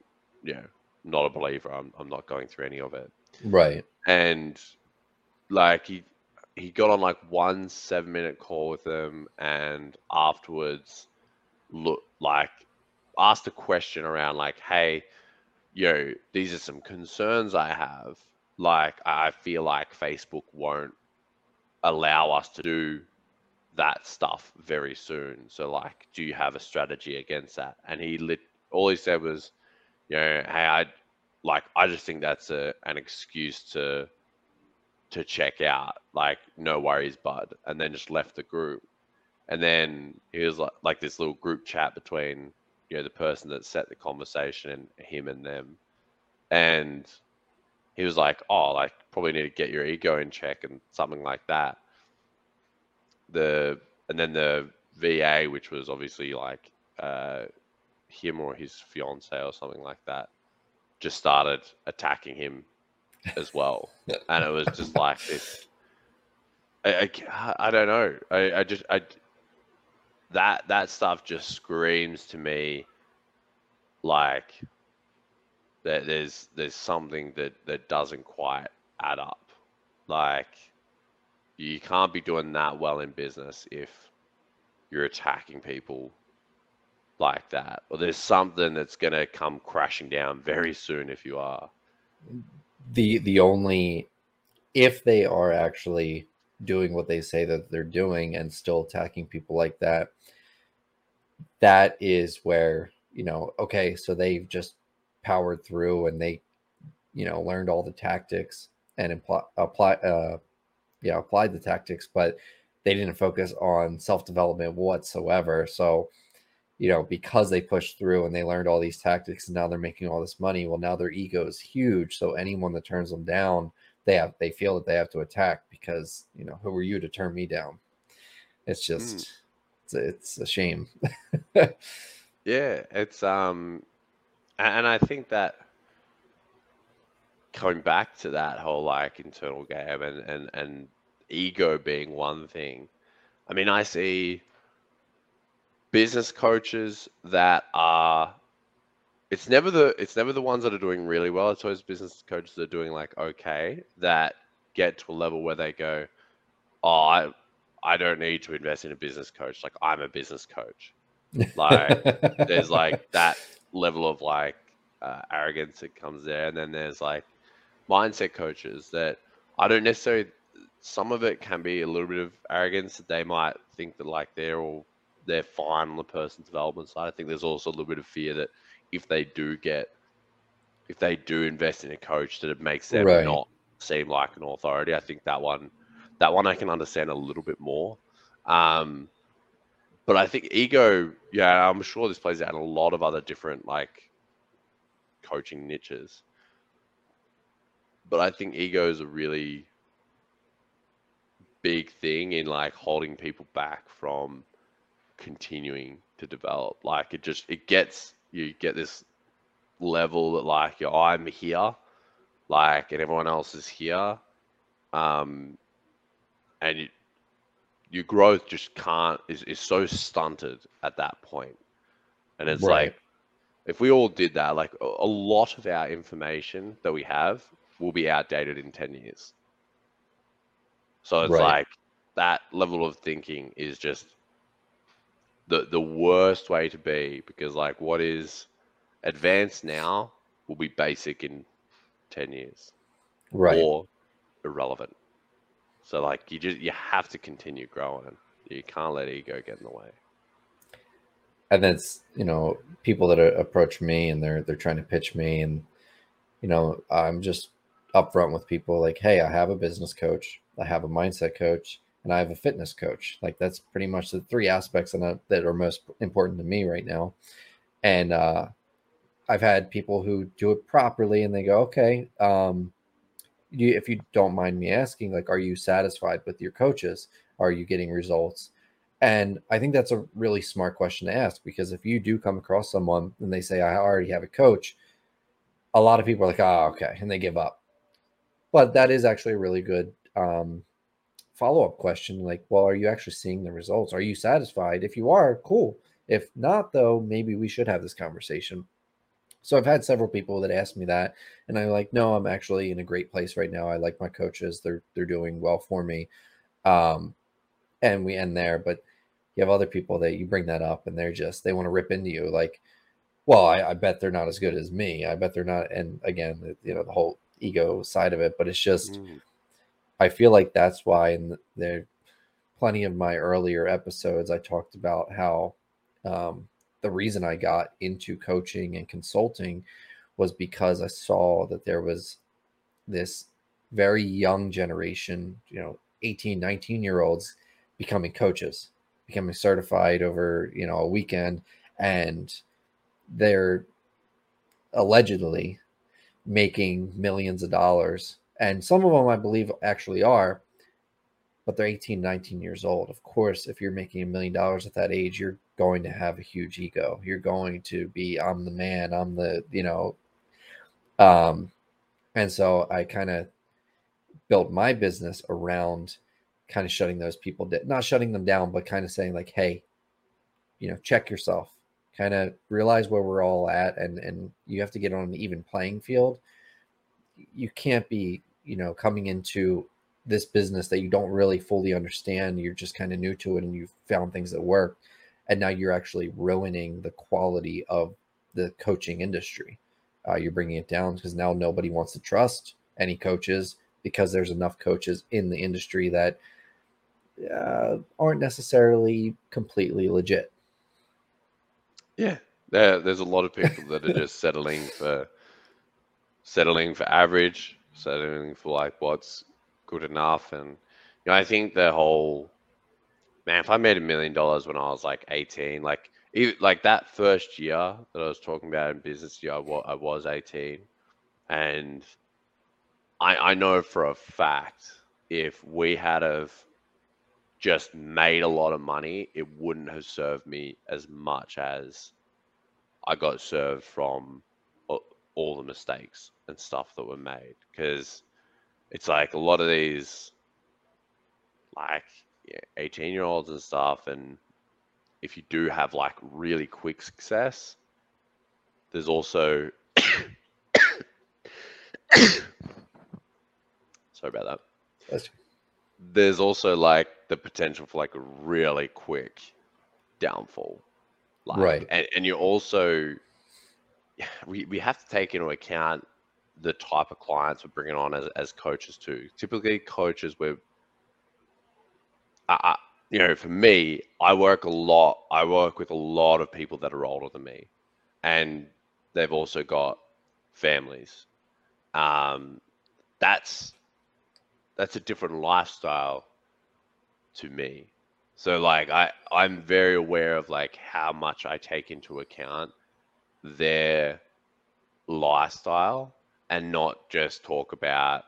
you know, not a believer. I'm I'm not going through any of it. Right. And like he he got on like one seven minute call with them and afterwards look like asked a question around like, hey, yo, these are some concerns I have. Like I feel like Facebook won't allow us to do that stuff very soon. So like, do you have a strategy against that? And he lit all he said was, you know, hey, I like I just think that's a an excuse to to check out. Like, no worries, bud. And then just left the group. And then he was like like this little group chat between, you know, the person that set the conversation and him and them. And he was like, Oh, like probably need to get your ego in check and something like that the and then the VA, which was obviously like uh, him or his fiance or something like that, just started attacking him as well, [laughs] and it was just like this. I, I, I don't know. I, I just I that that stuff just screams to me like that there's there's something that that doesn't quite add up. Like you can't be doing that well in business if you're attacking people like that. Or there's something that's going to come crashing down very soon if you are. The the only if they are actually doing what they say that they're doing and still attacking people like that that is where you know okay so they've just powered through and they you know learned all the tactics and apply, apply uh, yeah applied the tactics, but they didn't focus on self development whatsoever. So, you know, because they pushed through and they learned all these tactics, and now they're making all this money. Well, now their ego is huge. So anyone that turns them down, they have they feel that they have to attack because you know who are you to turn me down? It's just mm. It's, a, it's a shame. yeah, it's um, and I think that coming back to that whole like internal game and and and ego being one thing. I mean, I see business coaches that are it's never the it's never the ones that are doing really well. It's always business coaches that are doing like okay that get to a level where they go, oh, I I don't need to invest in a business coach. Like I'm a business coach. [laughs] Like there's like that level of like uh, arrogance that comes there, and then there's like mindset coaches that I don't necessarily. Some of it can be a little bit of arrogance that they might think that like they're all they're fine on the person's development side. I think there's also a little bit of fear that if they do get, if they do invest in a coach, that it makes them right. not seem like an authority. I think that one, that one I can understand a little bit more. Um, but I think ego, yeah, I'm sure this plays out in a lot of other different like coaching niches but I think ego is a really big thing in like holding people back from continuing to develop. Like it just it gets you get this level that like yo, I'm here, like, and everyone else is here, um, and you, your growth just can't is, is so stunted at that point, and it's Right. like if we all did that, like a, lot of our information that we have will be outdated in ten years. So it's Right. like that level of thinking is just the the worst way to be because like what is advanced now will be basic in 10 years Right. or irrelevant so like you just you have to continue growing. You can't let ego get in the way. And then it's you know people that are, approach me and they're they're trying to pitch me and you know i'm just upfront with people like hey i have a business coach. I have a mindset coach and i have a fitness coach. Like that's pretty much the three aspects that, that are most important to me right now. And uh i've had people who do it properly and they go okay um you, if you don't mind me asking like are you satisfied with your coaches are you getting results and I think that's a really smart question to ask because if you do come across someone and they say, I already have a coach, a lot of people are like, oh, okay. And they give up. But that is actually a really good um, follow up question. Like, well, are you actually seeing the results? Are you satisfied? If you are, cool. If not, though, maybe we should have this conversation. So I've had several people that ask me that, and I'm like, no, I'm actually in a great place right now. I like my coaches; they're they're doing well for me, um, and we end there. But you have other people that you bring that up and they're just they want to rip into you like well I, I, bet they're not as good as me i bet they're not and again you know the whole ego side of it but it's just Mm. i feel like that's why in there plenty of my earlier episodes i talked about how um, the reason i got into coaching and consulting was because i saw that there was this very young generation you know 18 19 year olds becoming coaches becoming certified over you know a weekend and they're allegedly making millions of dollars. And some of them i believe actually are but they're 18 19 years old. Of course if you're making a million dollars at that age you're going to have a huge ego. You're going to be i'm the man. I'm the you know. Um and so i kind of built my business around kind of shutting those people down, not shutting them down, but kind of saying like, hey, you know, check yourself, kind of realize where we're all at, and and you have to get on an even playing field. You can't be, you know, coming into this business that you don't really fully understand. You're just kind of new to it, and you've found things that work, and now you're actually ruining the quality of the coaching industry. Uh, you're bringing it down because now nobody wants to trust any coaches because there's enough coaches in the industry that uh, aren't necessarily completely legit. Yeah, there, there's a lot of people that are just settling for settling for average, settling for like what's good enough, and you know, I think the whole man. If I made a million dollars when I was like 18, like even, like that first year that I was talking about in business year, I wa- I was 18, and I I know for a fact if we had have just made a lot of money, it wouldn't have served me as much as I got served from all the mistakes and stuff that were made. Because it's like a lot of these, like 18 year olds and stuff, and if you do have like really quick success, there's also. [coughs] Sorry about that That's, there's also like the potential for like a really quick downfall. Like, Right. And, and you also, [sighs] we, we have to take into account the type of clients we're bringing on as, as coaches too. Typically, coaches we're, you know, for me, I work a lot. I work with a lot of people that are older than me, and they've also got families. Um, that's that's a different lifestyle to me. So like I I'm very aware of like how much I take into account their lifestyle and not just talk about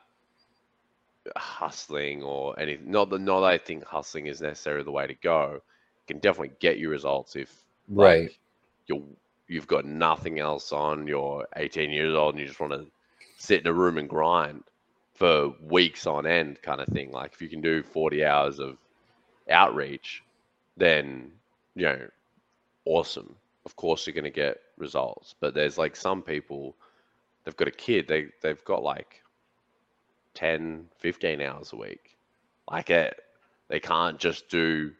hustling or anything. Not that not that I think hustling is necessarily the way to go. It can definitely get you results if like, Right. you're you've got nothing else on, you're 18 years old and you just want to sit in a room and grind for weeks on end kind of thing. Like if you can do 40 hours of outreach, then you know, awesome. Of course you're going to get results. But there's like some people they've got a kid, they they've got like 10, 15 hours a week. Like it they can't just do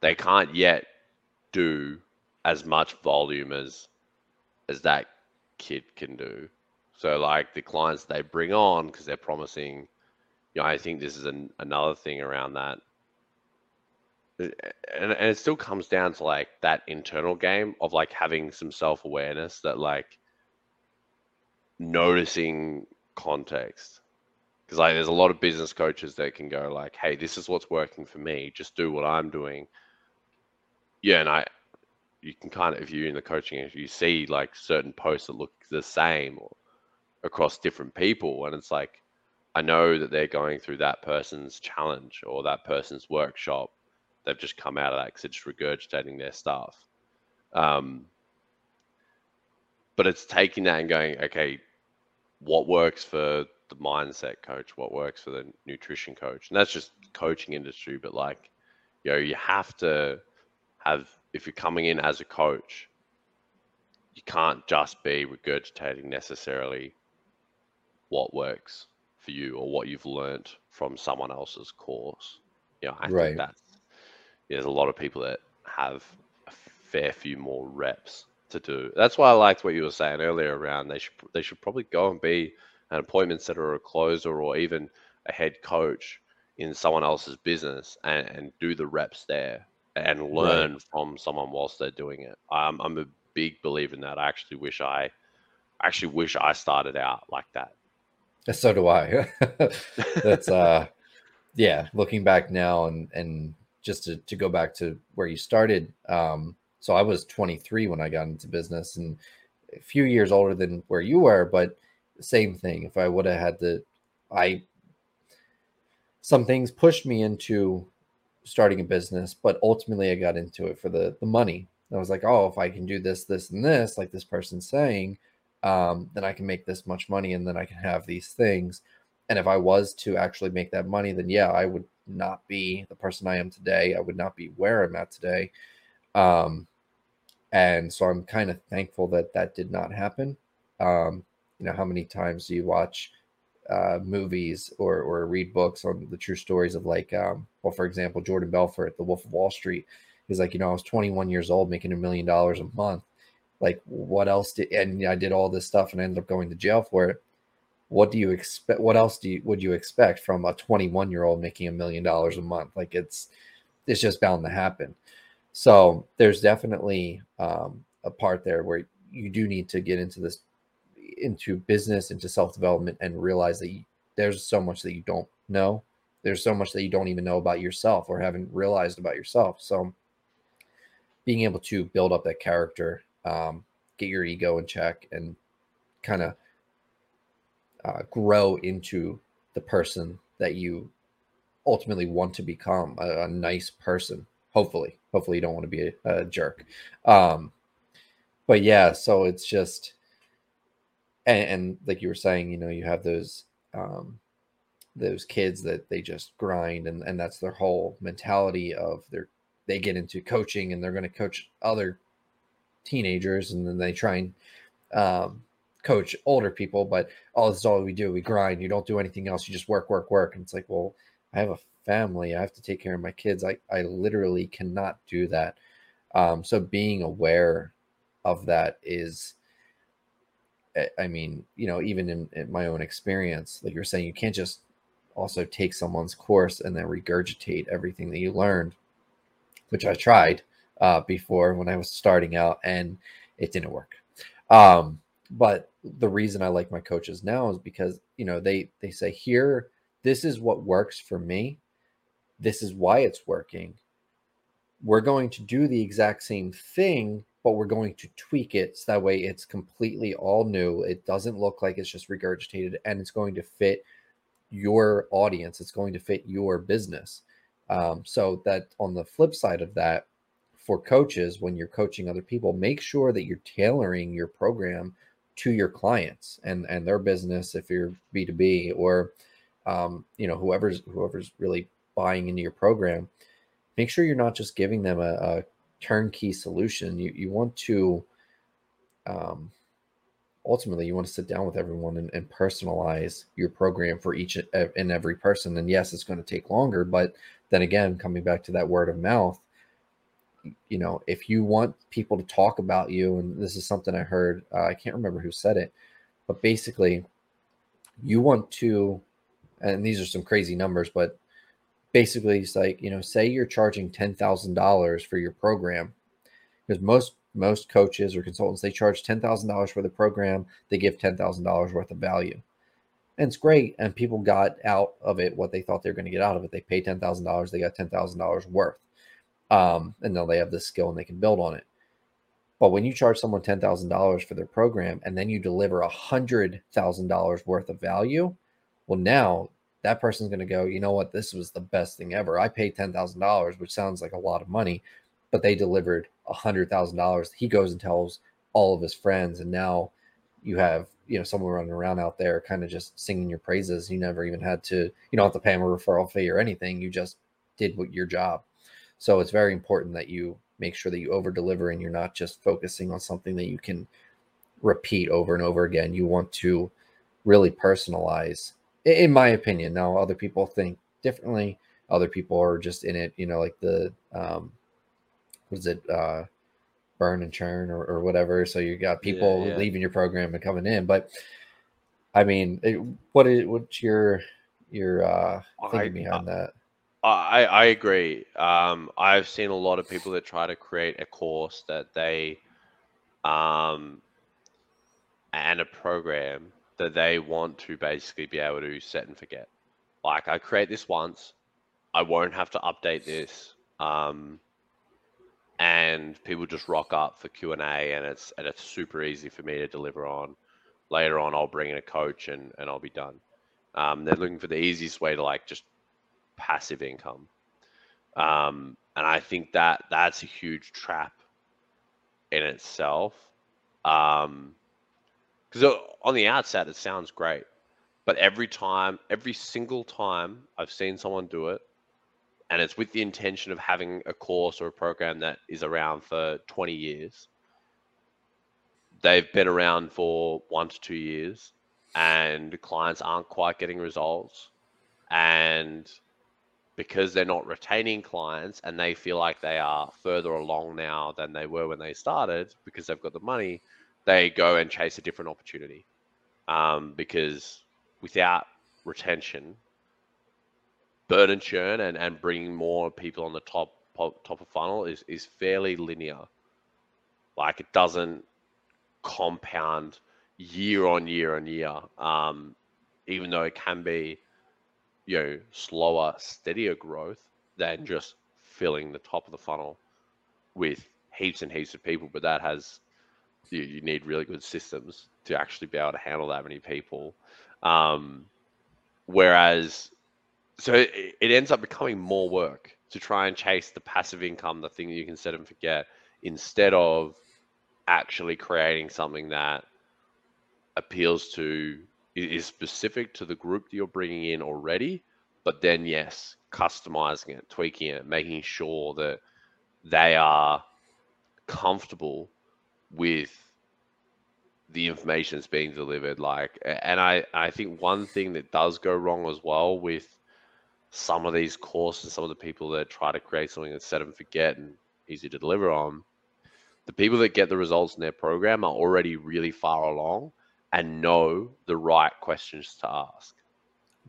they can't yet do as much volume as as that kid can do. So like the clients they bring on because they're promising, you know, I think this is an, another thing around that. Eh, and, and it still comes down to like that internal game of like having some self awareness that like noticing context. Because like there's a lot of business coaches that can go like hey this is what's working for me. Just do what i'm doing. Yeah and i you can kind of if you're in the coaching if you see like certain posts that look the same across different people and it's like i know that they're going through that person's challenge or that person's workshop. They've just come out of that because they're just regurgitating their stuff. Um, but it's taking that and going okay what works for the mindset coach what works for the nutrition coach and that's just coaching industry but like you know you have to have if you're coming in as a coach, you can't just be regurgitating necessarily what works for you or what you've learned from someone else's course. You know, I right. think that's there's a lot of people that have a fair few more reps to do. That's why I liked what you were saying earlier around they should they should probably go and be an appointment setter or a closer or even a head coach in someone else's business and, and do the reps there and learn right. from someone whilst they're doing it. I'm I'm a big believer in that. I actually wish I actually wish I started out like that. So do I. [laughs] That's uh yeah, looking back now and and just to, to go back to where you started. Um so I was 23 when I got into business and a few years older than where you were, but same thing. If I would have had the I some things pushed me into starting a business, but ultimately I got into it for the the money. I was like, oh, if I can do this, this, and this, like this person's saying, um, then I can make this much money, and then I can have these things. And if I was to actually make that money, then yeah, I would not be the person I am today. I would not be where I'm at today. Um, and so I'm kind of thankful that that did not happen. Um, you know, how many times do you watch uh, movies or or read books on the true stories of like um, well for example jordan belfort the wolf of wall street. He's like you know i was 21 years old making a million dollars a month. Like what else did and i did all this stuff and I ended up going to jail for it. What do you expect what else do you would you expect from a 21 year old making a million dollars a month? Like it's it's just bound to happen so there's definitely um, a part there where you do need to get into this into business, into self development, and realize that you, there's so much that you don't know. There's so much that you don't even know about yourself or haven't realized about yourself. So, being able to build up that character, um, get your ego in check, and kind of uh, grow into the person that you ultimately want to become a, a nice person. Hopefully, hopefully, you don't want to be a, a jerk. Um, but yeah, so it's just and, and, like you were saying, you know, you have those um, those kids that they just grind, and and that's their whole mentality of their they get into coaching and they're going to coach other teenagers, and then they try and um, coach older people, but oh, this is all we do. We grind. You don't do anything else. You just work, work, work. And it's like, well, I have a family. I have to take care of my kids. I, I literally cannot do that. Um, so being aware of that is I mean, you know, even in, in, my own experience, like you're saying, you can't just also take someone's course and then regurgitate everything that you learned, which I tried uh, before when I was starting out, and it didn't work. Um, but the reason I like my coaches now is because you know they they say here, this is what works for me, this is why it's working. We're going to do the exact same thing but we're going to tweak it so that way it's completely all new. It doesn't look like it's just regurgitated and it's going to fit your audience, it's going to fit your business. Um, so that on the flip side of that, for coaches when you're coaching other people, make sure that you're tailoring your program to your clients and and their business if you're B2B or um, you know whoever's whoever's really buying into your program make sure you're not just giving them a, a turnkey solution. You you want to um, ultimately you want to sit down with everyone and, and, personalize your program for each and every person. And yes it's going to take longer but then again coming back to that word of mouth you know if you want people to talk about you and this is something i heard uh, i can't remember who said it but basically you want to and these are some crazy numbers but basically it's like you know say you're charging $10000 for your program because most most coaches or consultants they charge $10000 for the program they give $10000 worth of value. And it's great and people got out of it what they thought they were going to get out of it. They paid $10000 they got $10000 worth um, and now they have this skill and they can build on it. But when you charge someone $10000 for their program and then you deliver $100000 worth of value well now that person's going to go you know what? This was the best thing ever. I paid $10000 which sounds like a lot of money but they delivered $100000 he goes and tells all of his friends and now you have you know someone running around out there kind of just singing your praises. You never even had to you don't have to pay him a referral fee or anything. You just did what your job. So it's very important that you make sure that you over deliver and you're not just focusing on something that you can repeat over and over again. You want to really personalize in my opinion now other people think differently other people are just in it you know like the um was it uh burn and churn or, or whatever. So you got people yeah, yeah. leaving your program and coming in. But I mean, it, what is what's your your uh thinking I, behind that? I I agree. Um, I've seen a lot of people that try to create a course that they um and a program that they want to basically be able to set and forget. Like I create this once, I won't have to update this. Um, and people just rock up for Q and A, and it's and it's super easy for me to deliver on. Later on, I'll bring in a coach and and I'll be done. Um, they're looking for the easiest way to like just passive income, um, and I think that that's a huge trap in itself. Because um, on the outset, it sounds great, but every time, every single time I've seen someone do it, and it's with the intention of having a course or a program that is around for 20 years. They've been around for one to two years, and clients aren't quite getting results. And because they're not retaining clients and they feel like they are further along now than they were when they started because they've got the money, they go and chase a different opportunity. Um, because without retention, burn and churn and, and bringing more people on the top top of funnel is, is fairly linear. Like it doesn't compound year on year on year. Um, even though it can be, you know, slower, steadier growth than just filling the top of the funnel with heaps and heaps of people. But that has you, you need really good systems to actually be able to handle that many people. Um, whereas so it, it ends up becoming more work to try and chase the passive income, the thing that you can set and forget, instead of actually creating something that appeals to is specific to the group that you're bringing in already but then yes customizing it tweaking it making sure that they are comfortable with the information that's being delivered like and i i think one thing that does go wrong as well with some of these courses, some of the people that try to create something that's set and forget and easy to deliver on, the people that get the results in their program are already really far along and know the right questions to ask.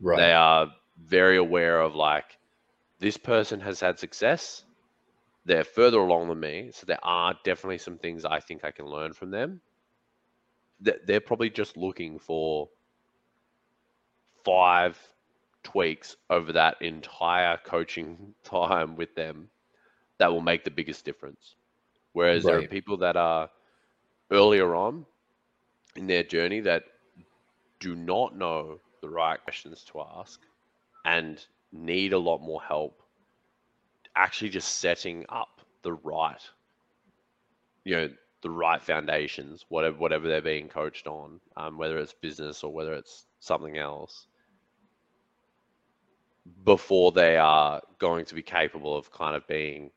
Right. They are very aware of like, this person has had success. They're further along than me. So there are definitely some things I think I can learn from them. They're probably just looking for five tweaks over that entire coaching [laughs] time with them that will make the biggest difference. Whereas right. there are people that are earlier on in their journey that do not know the right questions to ask and need a lot more help actually just setting up the right, you know, the right foundations, whatever whatever they're being coached on, um, whether it's business or whether it's something else, before they are going to be capable of kind of being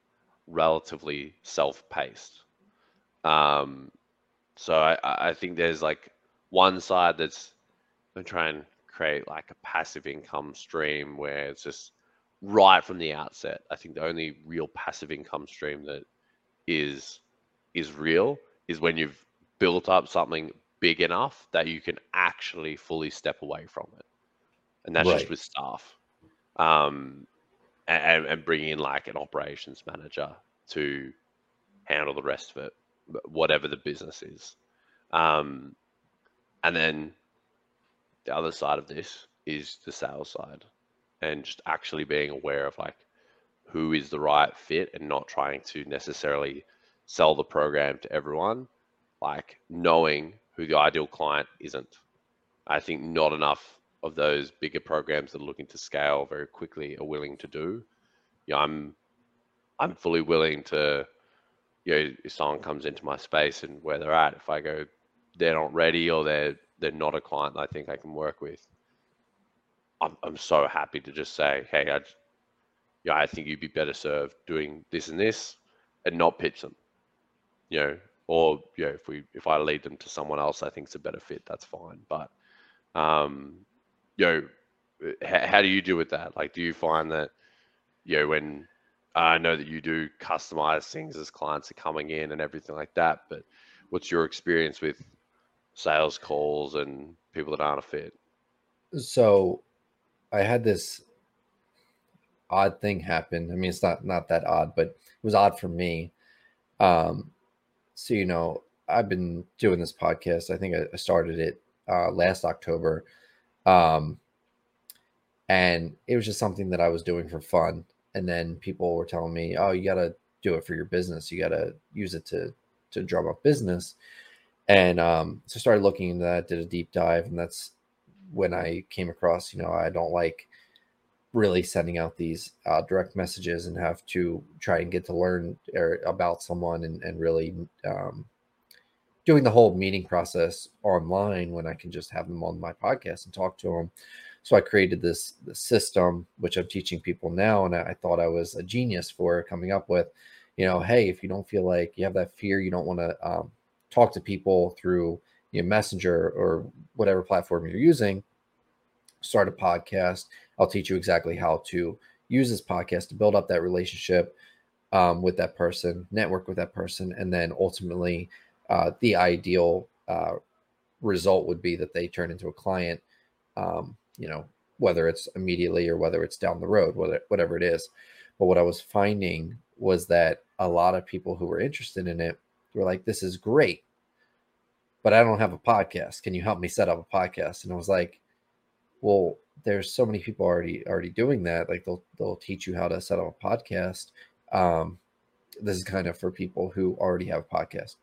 relatively self-paced. Um, so I, I think there's like one side that's going to try and create like a passive income stream where it's just right from the outset. I think the only real passive income stream that is is real is when you've built up something big enough that you can actually fully step away from it, and that's right. just with staff, um, and, and bringing in like an operations manager to handle the rest of it, whatever the business is, um, and then the other side of this is the sales side and just actually being aware of like who is the right fit and not trying to necessarily sell the program to everyone like knowing who the ideal client isn't. I think not enough of those bigger programs that are looking to scale very quickly are willing to do. Yeah i'm i'm fully willing to you know if someone comes into my space and where they're at if i go they're not ready or they're they're not a client that I think I can work with, I'm I'm so happy to just say, hey, I, yeah, I think you'd be better served doing this and this, and not pitch them, you know, or you know, if we if I lead them to someone else I think it's a better fit, that's fine. But, um, you know, how, how do you deal with that? Like, do you find that, you know, when I know that you do customize things as clients are coming in and everything like that, but what's your experience with sales calls and people that aren't a fit? So I had this odd thing happen. I mean, it's not not that odd, but it was odd for me. Um, so you know, I've been doing this podcast. I think I, started it uh, last October, um, and it was just something that I was doing for fun. And then people were telling me, "Oh, you got to do it for your business. You got to use it to to drum up business." And um, so I started looking into that, did a deep dive, and that's when I came across, you know, I don't like really sending out these uh, direct messages and have to try and get to learn er, about someone and, and really um, doing the whole meeting process online when I can just have them on my podcast and talk to them. So I created this, this system, which I'm teaching people now, and I, I thought I was a genius for coming up with. You know, hey, if you don't feel like you have that fear, you don't want to um, talk to people through you know, Messenger or whatever platform you're using, start a podcast. I'll teach you exactly how to use this podcast to build up that relationship um, with that person, network with that person, and then ultimately, uh, the ideal uh, result would be that they turn into a client. Um, you know, whether it's immediately or whether it's down the road, whether whatever it is. But what I was finding was that a lot of people who were interested in it were like, this is great, but I don't have a podcast. Can you help me set up a podcast? And I was like, well, there's so many people already already doing that. Like they'll they'll teach you how to set up a podcast. Um, this is kind of for people who already have a podcast.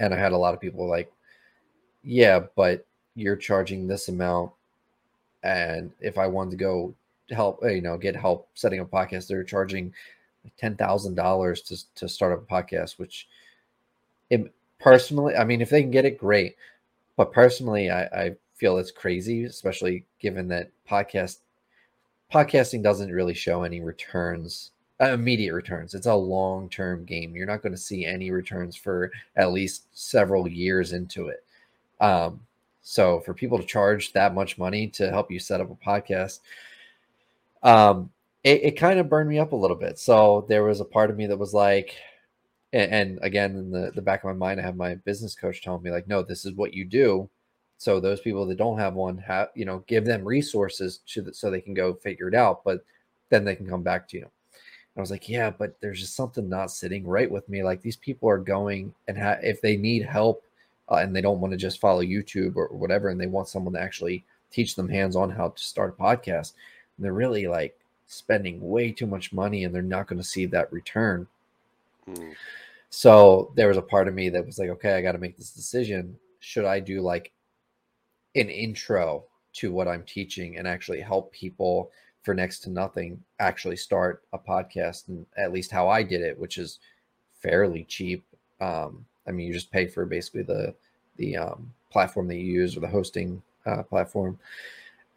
And I had a lot of people like, yeah, but you're charging this amount. And if I wanted to go help, you know, get help setting up a podcast, they're charging ten thousand dollars to to start up a podcast, which it, personally, I mean, if they can get it, great. But personally, I, I feel it's crazy, especially given that podcast podcasting doesn't really show any returns, uh, immediate returns. It's a long term game. You're not going to see any returns for at least several years into it. Um, so for people to charge that much money to help you set up a podcast, um, it, it kind of burned me up a little bit. So there was a part of me that was like, and, and again, in the, the back of my mind, I have my business coach telling me, like, no, this is what you do. So those people that don't have one have, you know, give them resources to the, so they can go figure it out, but then they can come back to you. And I was like, yeah, but there's just something not sitting right with me. Like these people are going and ha- if they need help uh, and they don't want to just follow YouTube or whatever, and they want someone to actually teach them hands on how to start a podcast, they're really like spending way too much money and they're not going to see that return. Mm. So there was a part of me that was like, okay, I got to make this decision. Should I do like an intro to what I'm teaching and actually help people for next to nothing actually start a podcast and at least how I did it, which is fairly cheap. Um, I mean, you just pay for basically the the um, platform that you use or the hosting uh, platform,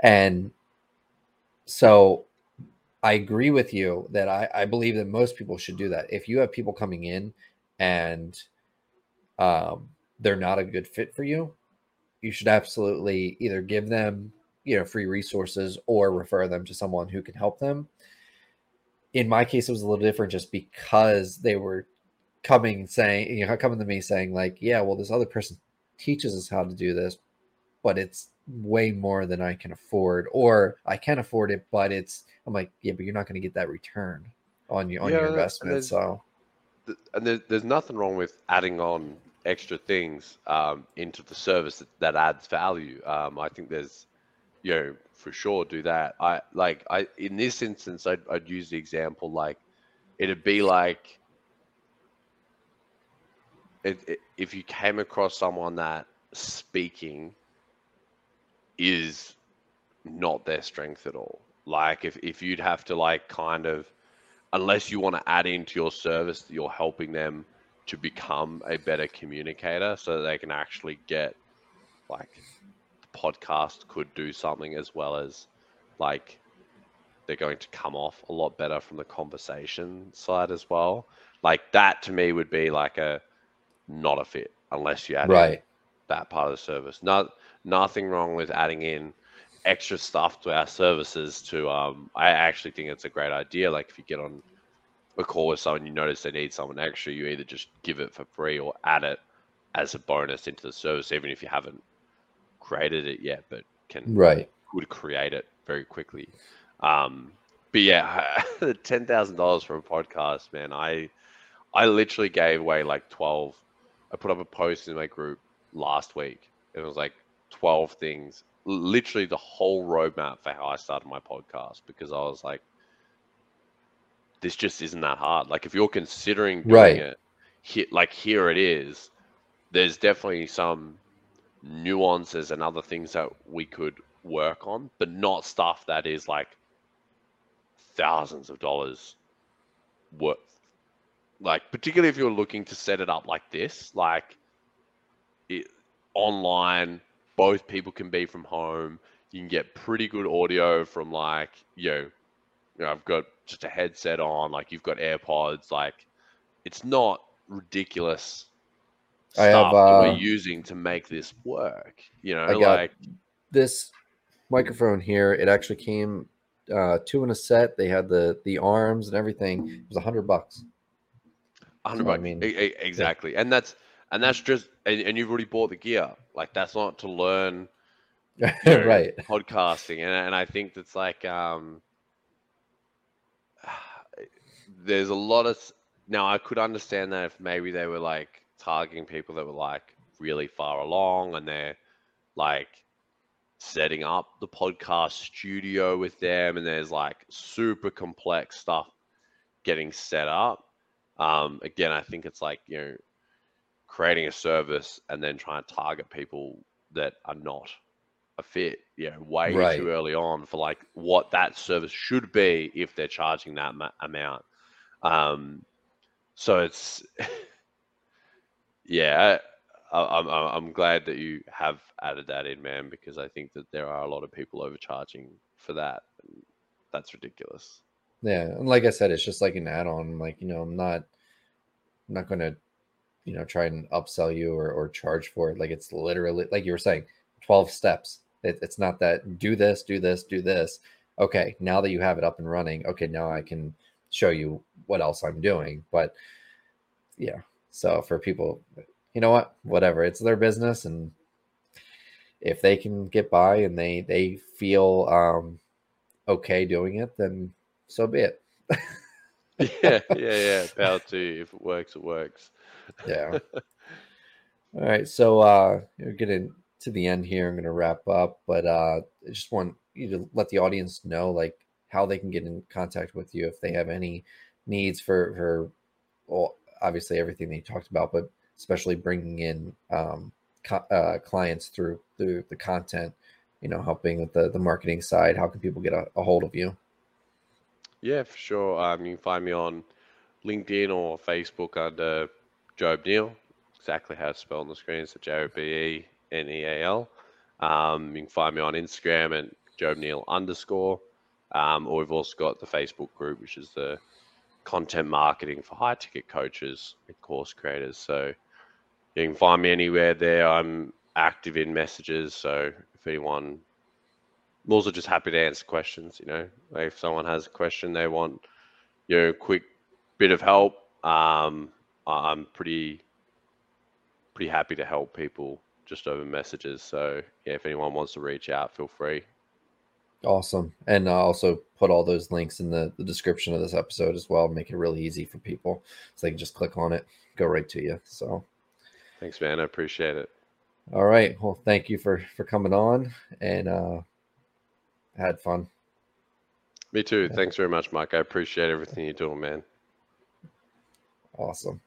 and so I agree with you that I, I believe that most people should do that. If you have people coming in and um, they're not a good fit for you, you should absolutely either give them you know free resources or refer them to someone who can help them. In my case, it was a little different just because they were coming saying you know coming to me saying like yeah well this other person teaches us how to do this but it's way more than i can afford or i can afford it but it's i'm like yeah but you're not going to get that return on your on yeah, your investment so and there's, there's nothing wrong with adding on extra things um, into the service that, that adds value. Um, i think there's you know for sure do that. I like i in this instance i'd, I'd use the example like it'd be like it, it, if you came across someone that speaking is not their strength at all, like if, if you'd have to like kind of, unless you want to add into your service that you're helping them to become a better communicator so that they can actually get like the podcast could do something as well as like they're going to come off a lot better from the conversation side as well. Like that to me would be like a not a fit unless you add right. that part of the service. Not nothing wrong with adding in extra stuff to our services. To um, I actually think it's a great idea. Like if you get on a call with someone, you notice they need someone extra, you either just give it for free or add it as a bonus into the service, even if you haven't created it yet, but can right would create it very quickly. Um, but yeah, [laughs] ten thousand dollars for a podcast, man. I I literally gave away like twelve I put up a post in my group last week. It was like 12 things, literally the whole roadmap for how I started my podcast because I was like, this just isn't that hard. Like if you're considering doing right. it, here, like here it is. There's definitely some nuances and other things that we could work on, but not stuff that is like thousands of dollars worth like particularly if you're looking to set it up like this, like it, online, both people can be from home. You can get pretty good audio from like you know, you know, I've got just a headset on, like you've got AirPods, like it's not ridiculous stuff I have, uh, that we're uh, using to make this work. You know, I like this microphone here. It actually came uh, two in a set. They had the the arms and everything. It was a hundred bucks. Hundred bucks. I mean, exactly, yeah. and that's and that's just and, and, you've already bought the gear. Like that's not to learn, you [laughs] know, right? Podcasting, and and I think that's like um, there's a lot of now I could understand that if maybe they were like targeting people that were like really far along and they're like setting up the podcast studio with them and there's like super complex stuff getting set up um, again, I think it's like you know creating a service and then trying to target people that are not a fit, you know, way right. too early on for like what that service should be if they're charging that ma- amount. Um, so it's [laughs] yeah, I, I'm, I'm glad that you have added that in, man, because I think that there are a lot of people overcharging for that. That's ridiculous. Yeah, and like I said, it's just like an add-on. Like you know, I'm not, I'm not going to, you know, try and upsell you or or charge for it. Like it's literally like you were saying, twelve steps. It, it's not that do this, do this, do this. Okay, now that you have it up and running, okay, now I can show you what else I'm doing. But yeah, so for people, you know what, whatever, it's their business, and if they can get by and they they feel um okay doing it, then so be it. [laughs] yeah, yeah, yeah. Power to you. If it works, it works. yeah. [laughs] All right. So uh we're getting to the end here. I'm gonna wrap up, but uh I just want you to let the audience know like how they can get in contact with you if they have any needs for for well obviously everything that you talked about, but especially bringing in um co- uh, clients through through the content, you know, helping with the the marketing side. How can people get a, a hold of you? Yeah, for sure. Um, you can find me on LinkedIn or Facebook under Jobe Neal. Exactly how it's spelled on the screen. So J O B E N E A L. Um, you can find me on Instagram at Jobe Neal underscore. Um, or we've also got the Facebook group, which is the content marketing for high ticket coaches and course creators. So you can find me anywhere there. I'm active in messages. So if anyone, I'm also just happy to answer questions. You know, if someone has a question they want, you know, quick bit of help, um, I'm pretty pretty happy to help people just over messages. So yeah, if anyone wants to reach out, feel free. Awesome. And I'll also put all those links in the, the description of this episode as well. Make it really easy for people. So they can just click on it, go right to you. So thanks, man. I appreciate it. All right. Well, thank you for for coming on and uh had fun. Me too. Thanks very much, Mike. I appreciate everything you're doing, man. Awesome.